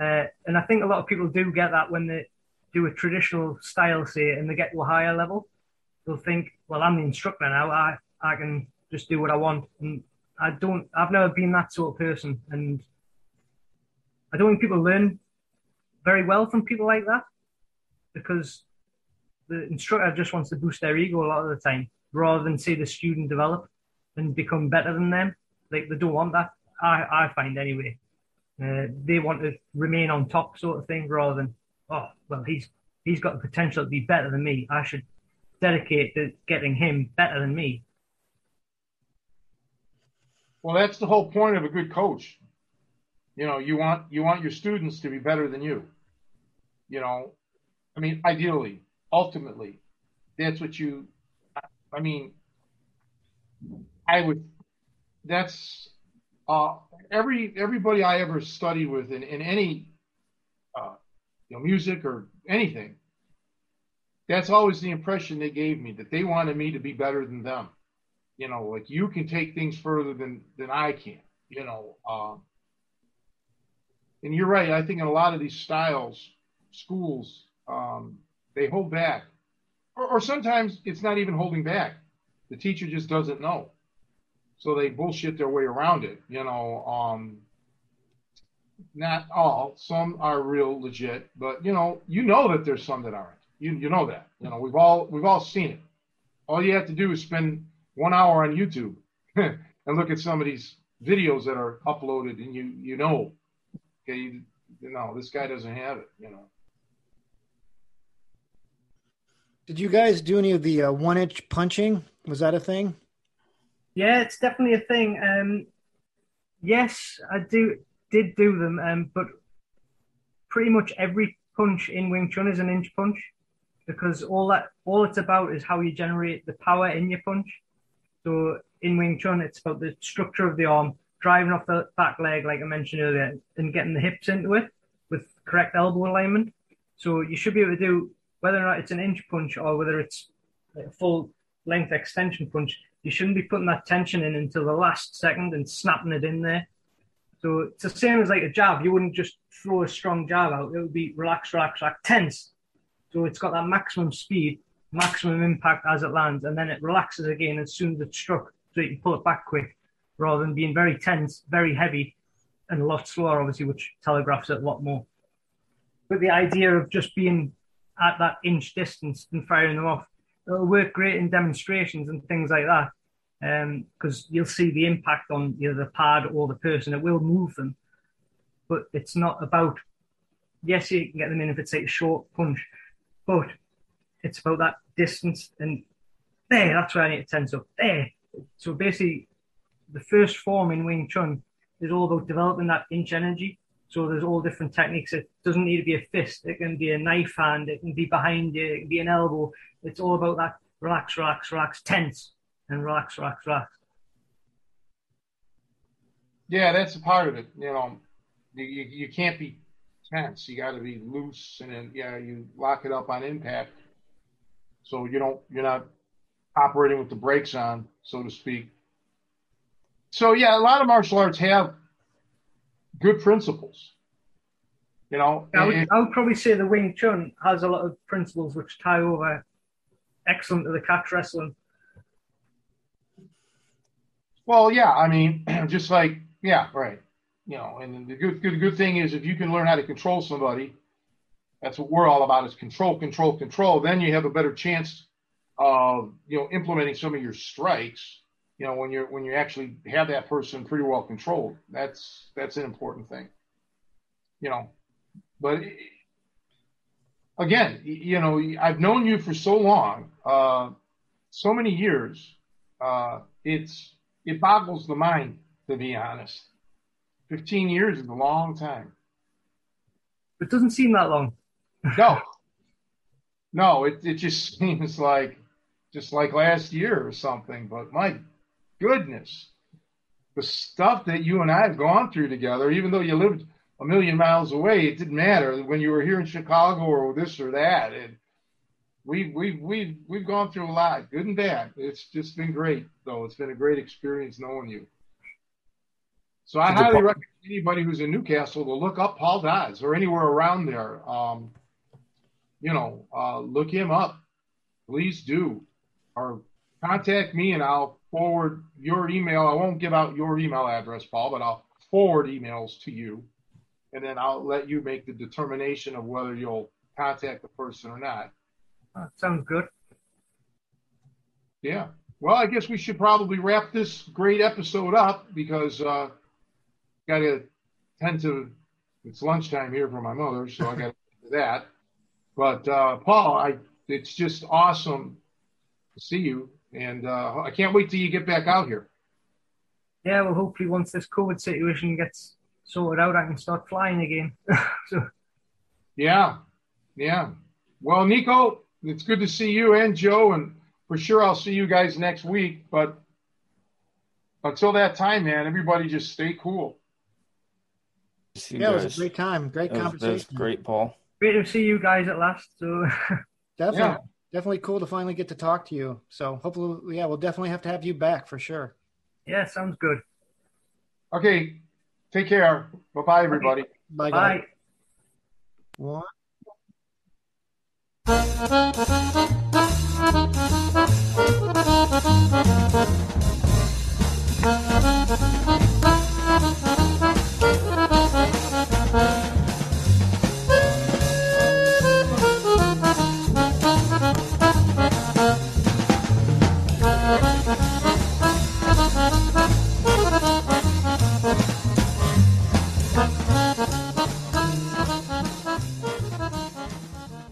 Uh, and I think a lot of people do get that when they do a traditional style, say, and they get to a higher level. They'll think, well, I'm the instructor now. I, I can just do what I want. And I don't, I've never been that sort of person. And I don't think people learn very well from people like that because the instructor just wants to boost their ego a lot of the time rather than see the student develop and become better than them. Like they don't want that. I, I find anyway. Uh, they want to remain on top, sort of thing, rather than oh well, he's he's got the potential to be better than me. I should dedicate to getting him better than me. Well, that's the whole point of a good coach. You know, you want you want your students to be better than you. You know, I mean, ideally, ultimately, that's what you. I mean, I would. That's uh, every everybody I ever studied with in, in any uh, you know music or anything, that's always the impression they gave me that they wanted me to be better than them. You know, like you can take things further than than I can. You know, uh, and you're right. I think in a lot of these styles, schools, um, they hold back, or, or sometimes it's not even holding back. The teacher just doesn't know so they bullshit their way around it. You know, um, not all. Some are real legit, but you know, you know that there's some that aren't. You you know that. You know, we've all we've all seen it. All you have to do is spend one hour on YouTube and look at some of these videos that are uploaded, and you you know, okay, you, you know, this guy doesn't have it. You know. Did you guys do any of the uh, one inch punching? Was that a thing? Yeah, it's definitely a thing. Um, yes, I do did do them, um, but pretty much every punch in Wing Chun is an inch punch because all that all it's about is how you generate the power in your punch. So in Wing Chun, it's about the structure of the arm, driving off the back leg, like I mentioned earlier, and getting the hips into it with correct elbow alignment. So you should be able to do whether or not it's an inch punch or whether it's a full length extension punch you shouldn't be putting that tension in until the last second and snapping it in there. So it's the same as like a jab. You wouldn't just throw a strong jab out. It would be relax, relax, relax, tense. So it's got that maximum speed, maximum impact as it lands, and then it relaxes again as soon as it's struck. So you can pull it back quick, rather than being very tense, very heavy, and a lot slower, obviously, which telegraphs it a lot more. But the idea of just being at that inch distance and firing them off it'll work great in demonstrations and things like that because um, you'll see the impact on either the pad or the person. It will move them, but it's not about. Yes, you can get them in if it's like a short punch, but it's about that distance and there. That's where I need to tense up. There. So basically, the first form in Wing Chun is all about developing that inch energy. So there's all different techniques. It doesn't need to be a fist. It can be a knife hand. It can be behind you. It can be an elbow. It's all about that relax, relax, relax, tense, and rocks, rocks, rocks. Yeah, that's a part of it. You know, you, you can't be tense. You got to be loose, and then yeah, you lock it up on impact, so you don't you're not operating with the brakes on, so to speak. So yeah, a lot of martial arts have good principles. You know, I would, I would probably say the Wing Chun has a lot of principles which tie over excellent to the catch wrestling. Well, yeah, I mean, just like Yeah, right. You know, and the good, good, good thing is if you can learn how to control somebody, that's what we're all about is control, control, control. Then you have a better chance of, you know, implementing some of your strikes, you know, when you're, when you actually have that person pretty well controlled. That's, that's an important thing, you know, but again, you know, I've known you for so long, uh, so many years, uh, it's, it boggles the mind, to be honest. 15 years is a long time. It doesn't seem that long. No, no, it, it just seems like just like last year or something. But my goodness, the stuff that you and I have gone through together, even though you lived a million miles away, it didn't matter when you were here in Chicago or this or that. It, we we've we've we've gone through a lot, good and bad. It's just been great, though. It's been a great experience knowing you. So I highly recommend anybody who's in Newcastle to look up Paul Dodds or anywhere around there. Um, you know, uh, look him up. Please do, or contact me and I'll forward your email. I won't give out your email address, Paul, but I'll forward emails to you, and then I'll let you make the determination of whether you'll contact the person or not. Sounds good. Yeah. Well, I guess we should probably wrap this great episode up because uh, got to tend to. It's lunchtime here for my mother, so I got to do that. But uh, Paul, I it's just awesome to see you, and uh, I can't wait till you get back out here. Yeah, well, hopefully once this COVID situation gets sorted out, I can start flying again. so. Yeah, yeah. Well, Nico, it's good to see you and Joe, and for sure I'll see you guys next week. But until that time, man, everybody just stay cool yeah, it was a great time. Great that conversation. Was, great, Paul. Great to see you guys at last. So definitely, yeah. definitely cool to finally get to talk to you. So hopefully, yeah, we'll definitely have to have you back for sure. Yeah, sounds good. Okay, take care. Bye, bye, everybody. Okay. Bye. Bye. One. Thank you.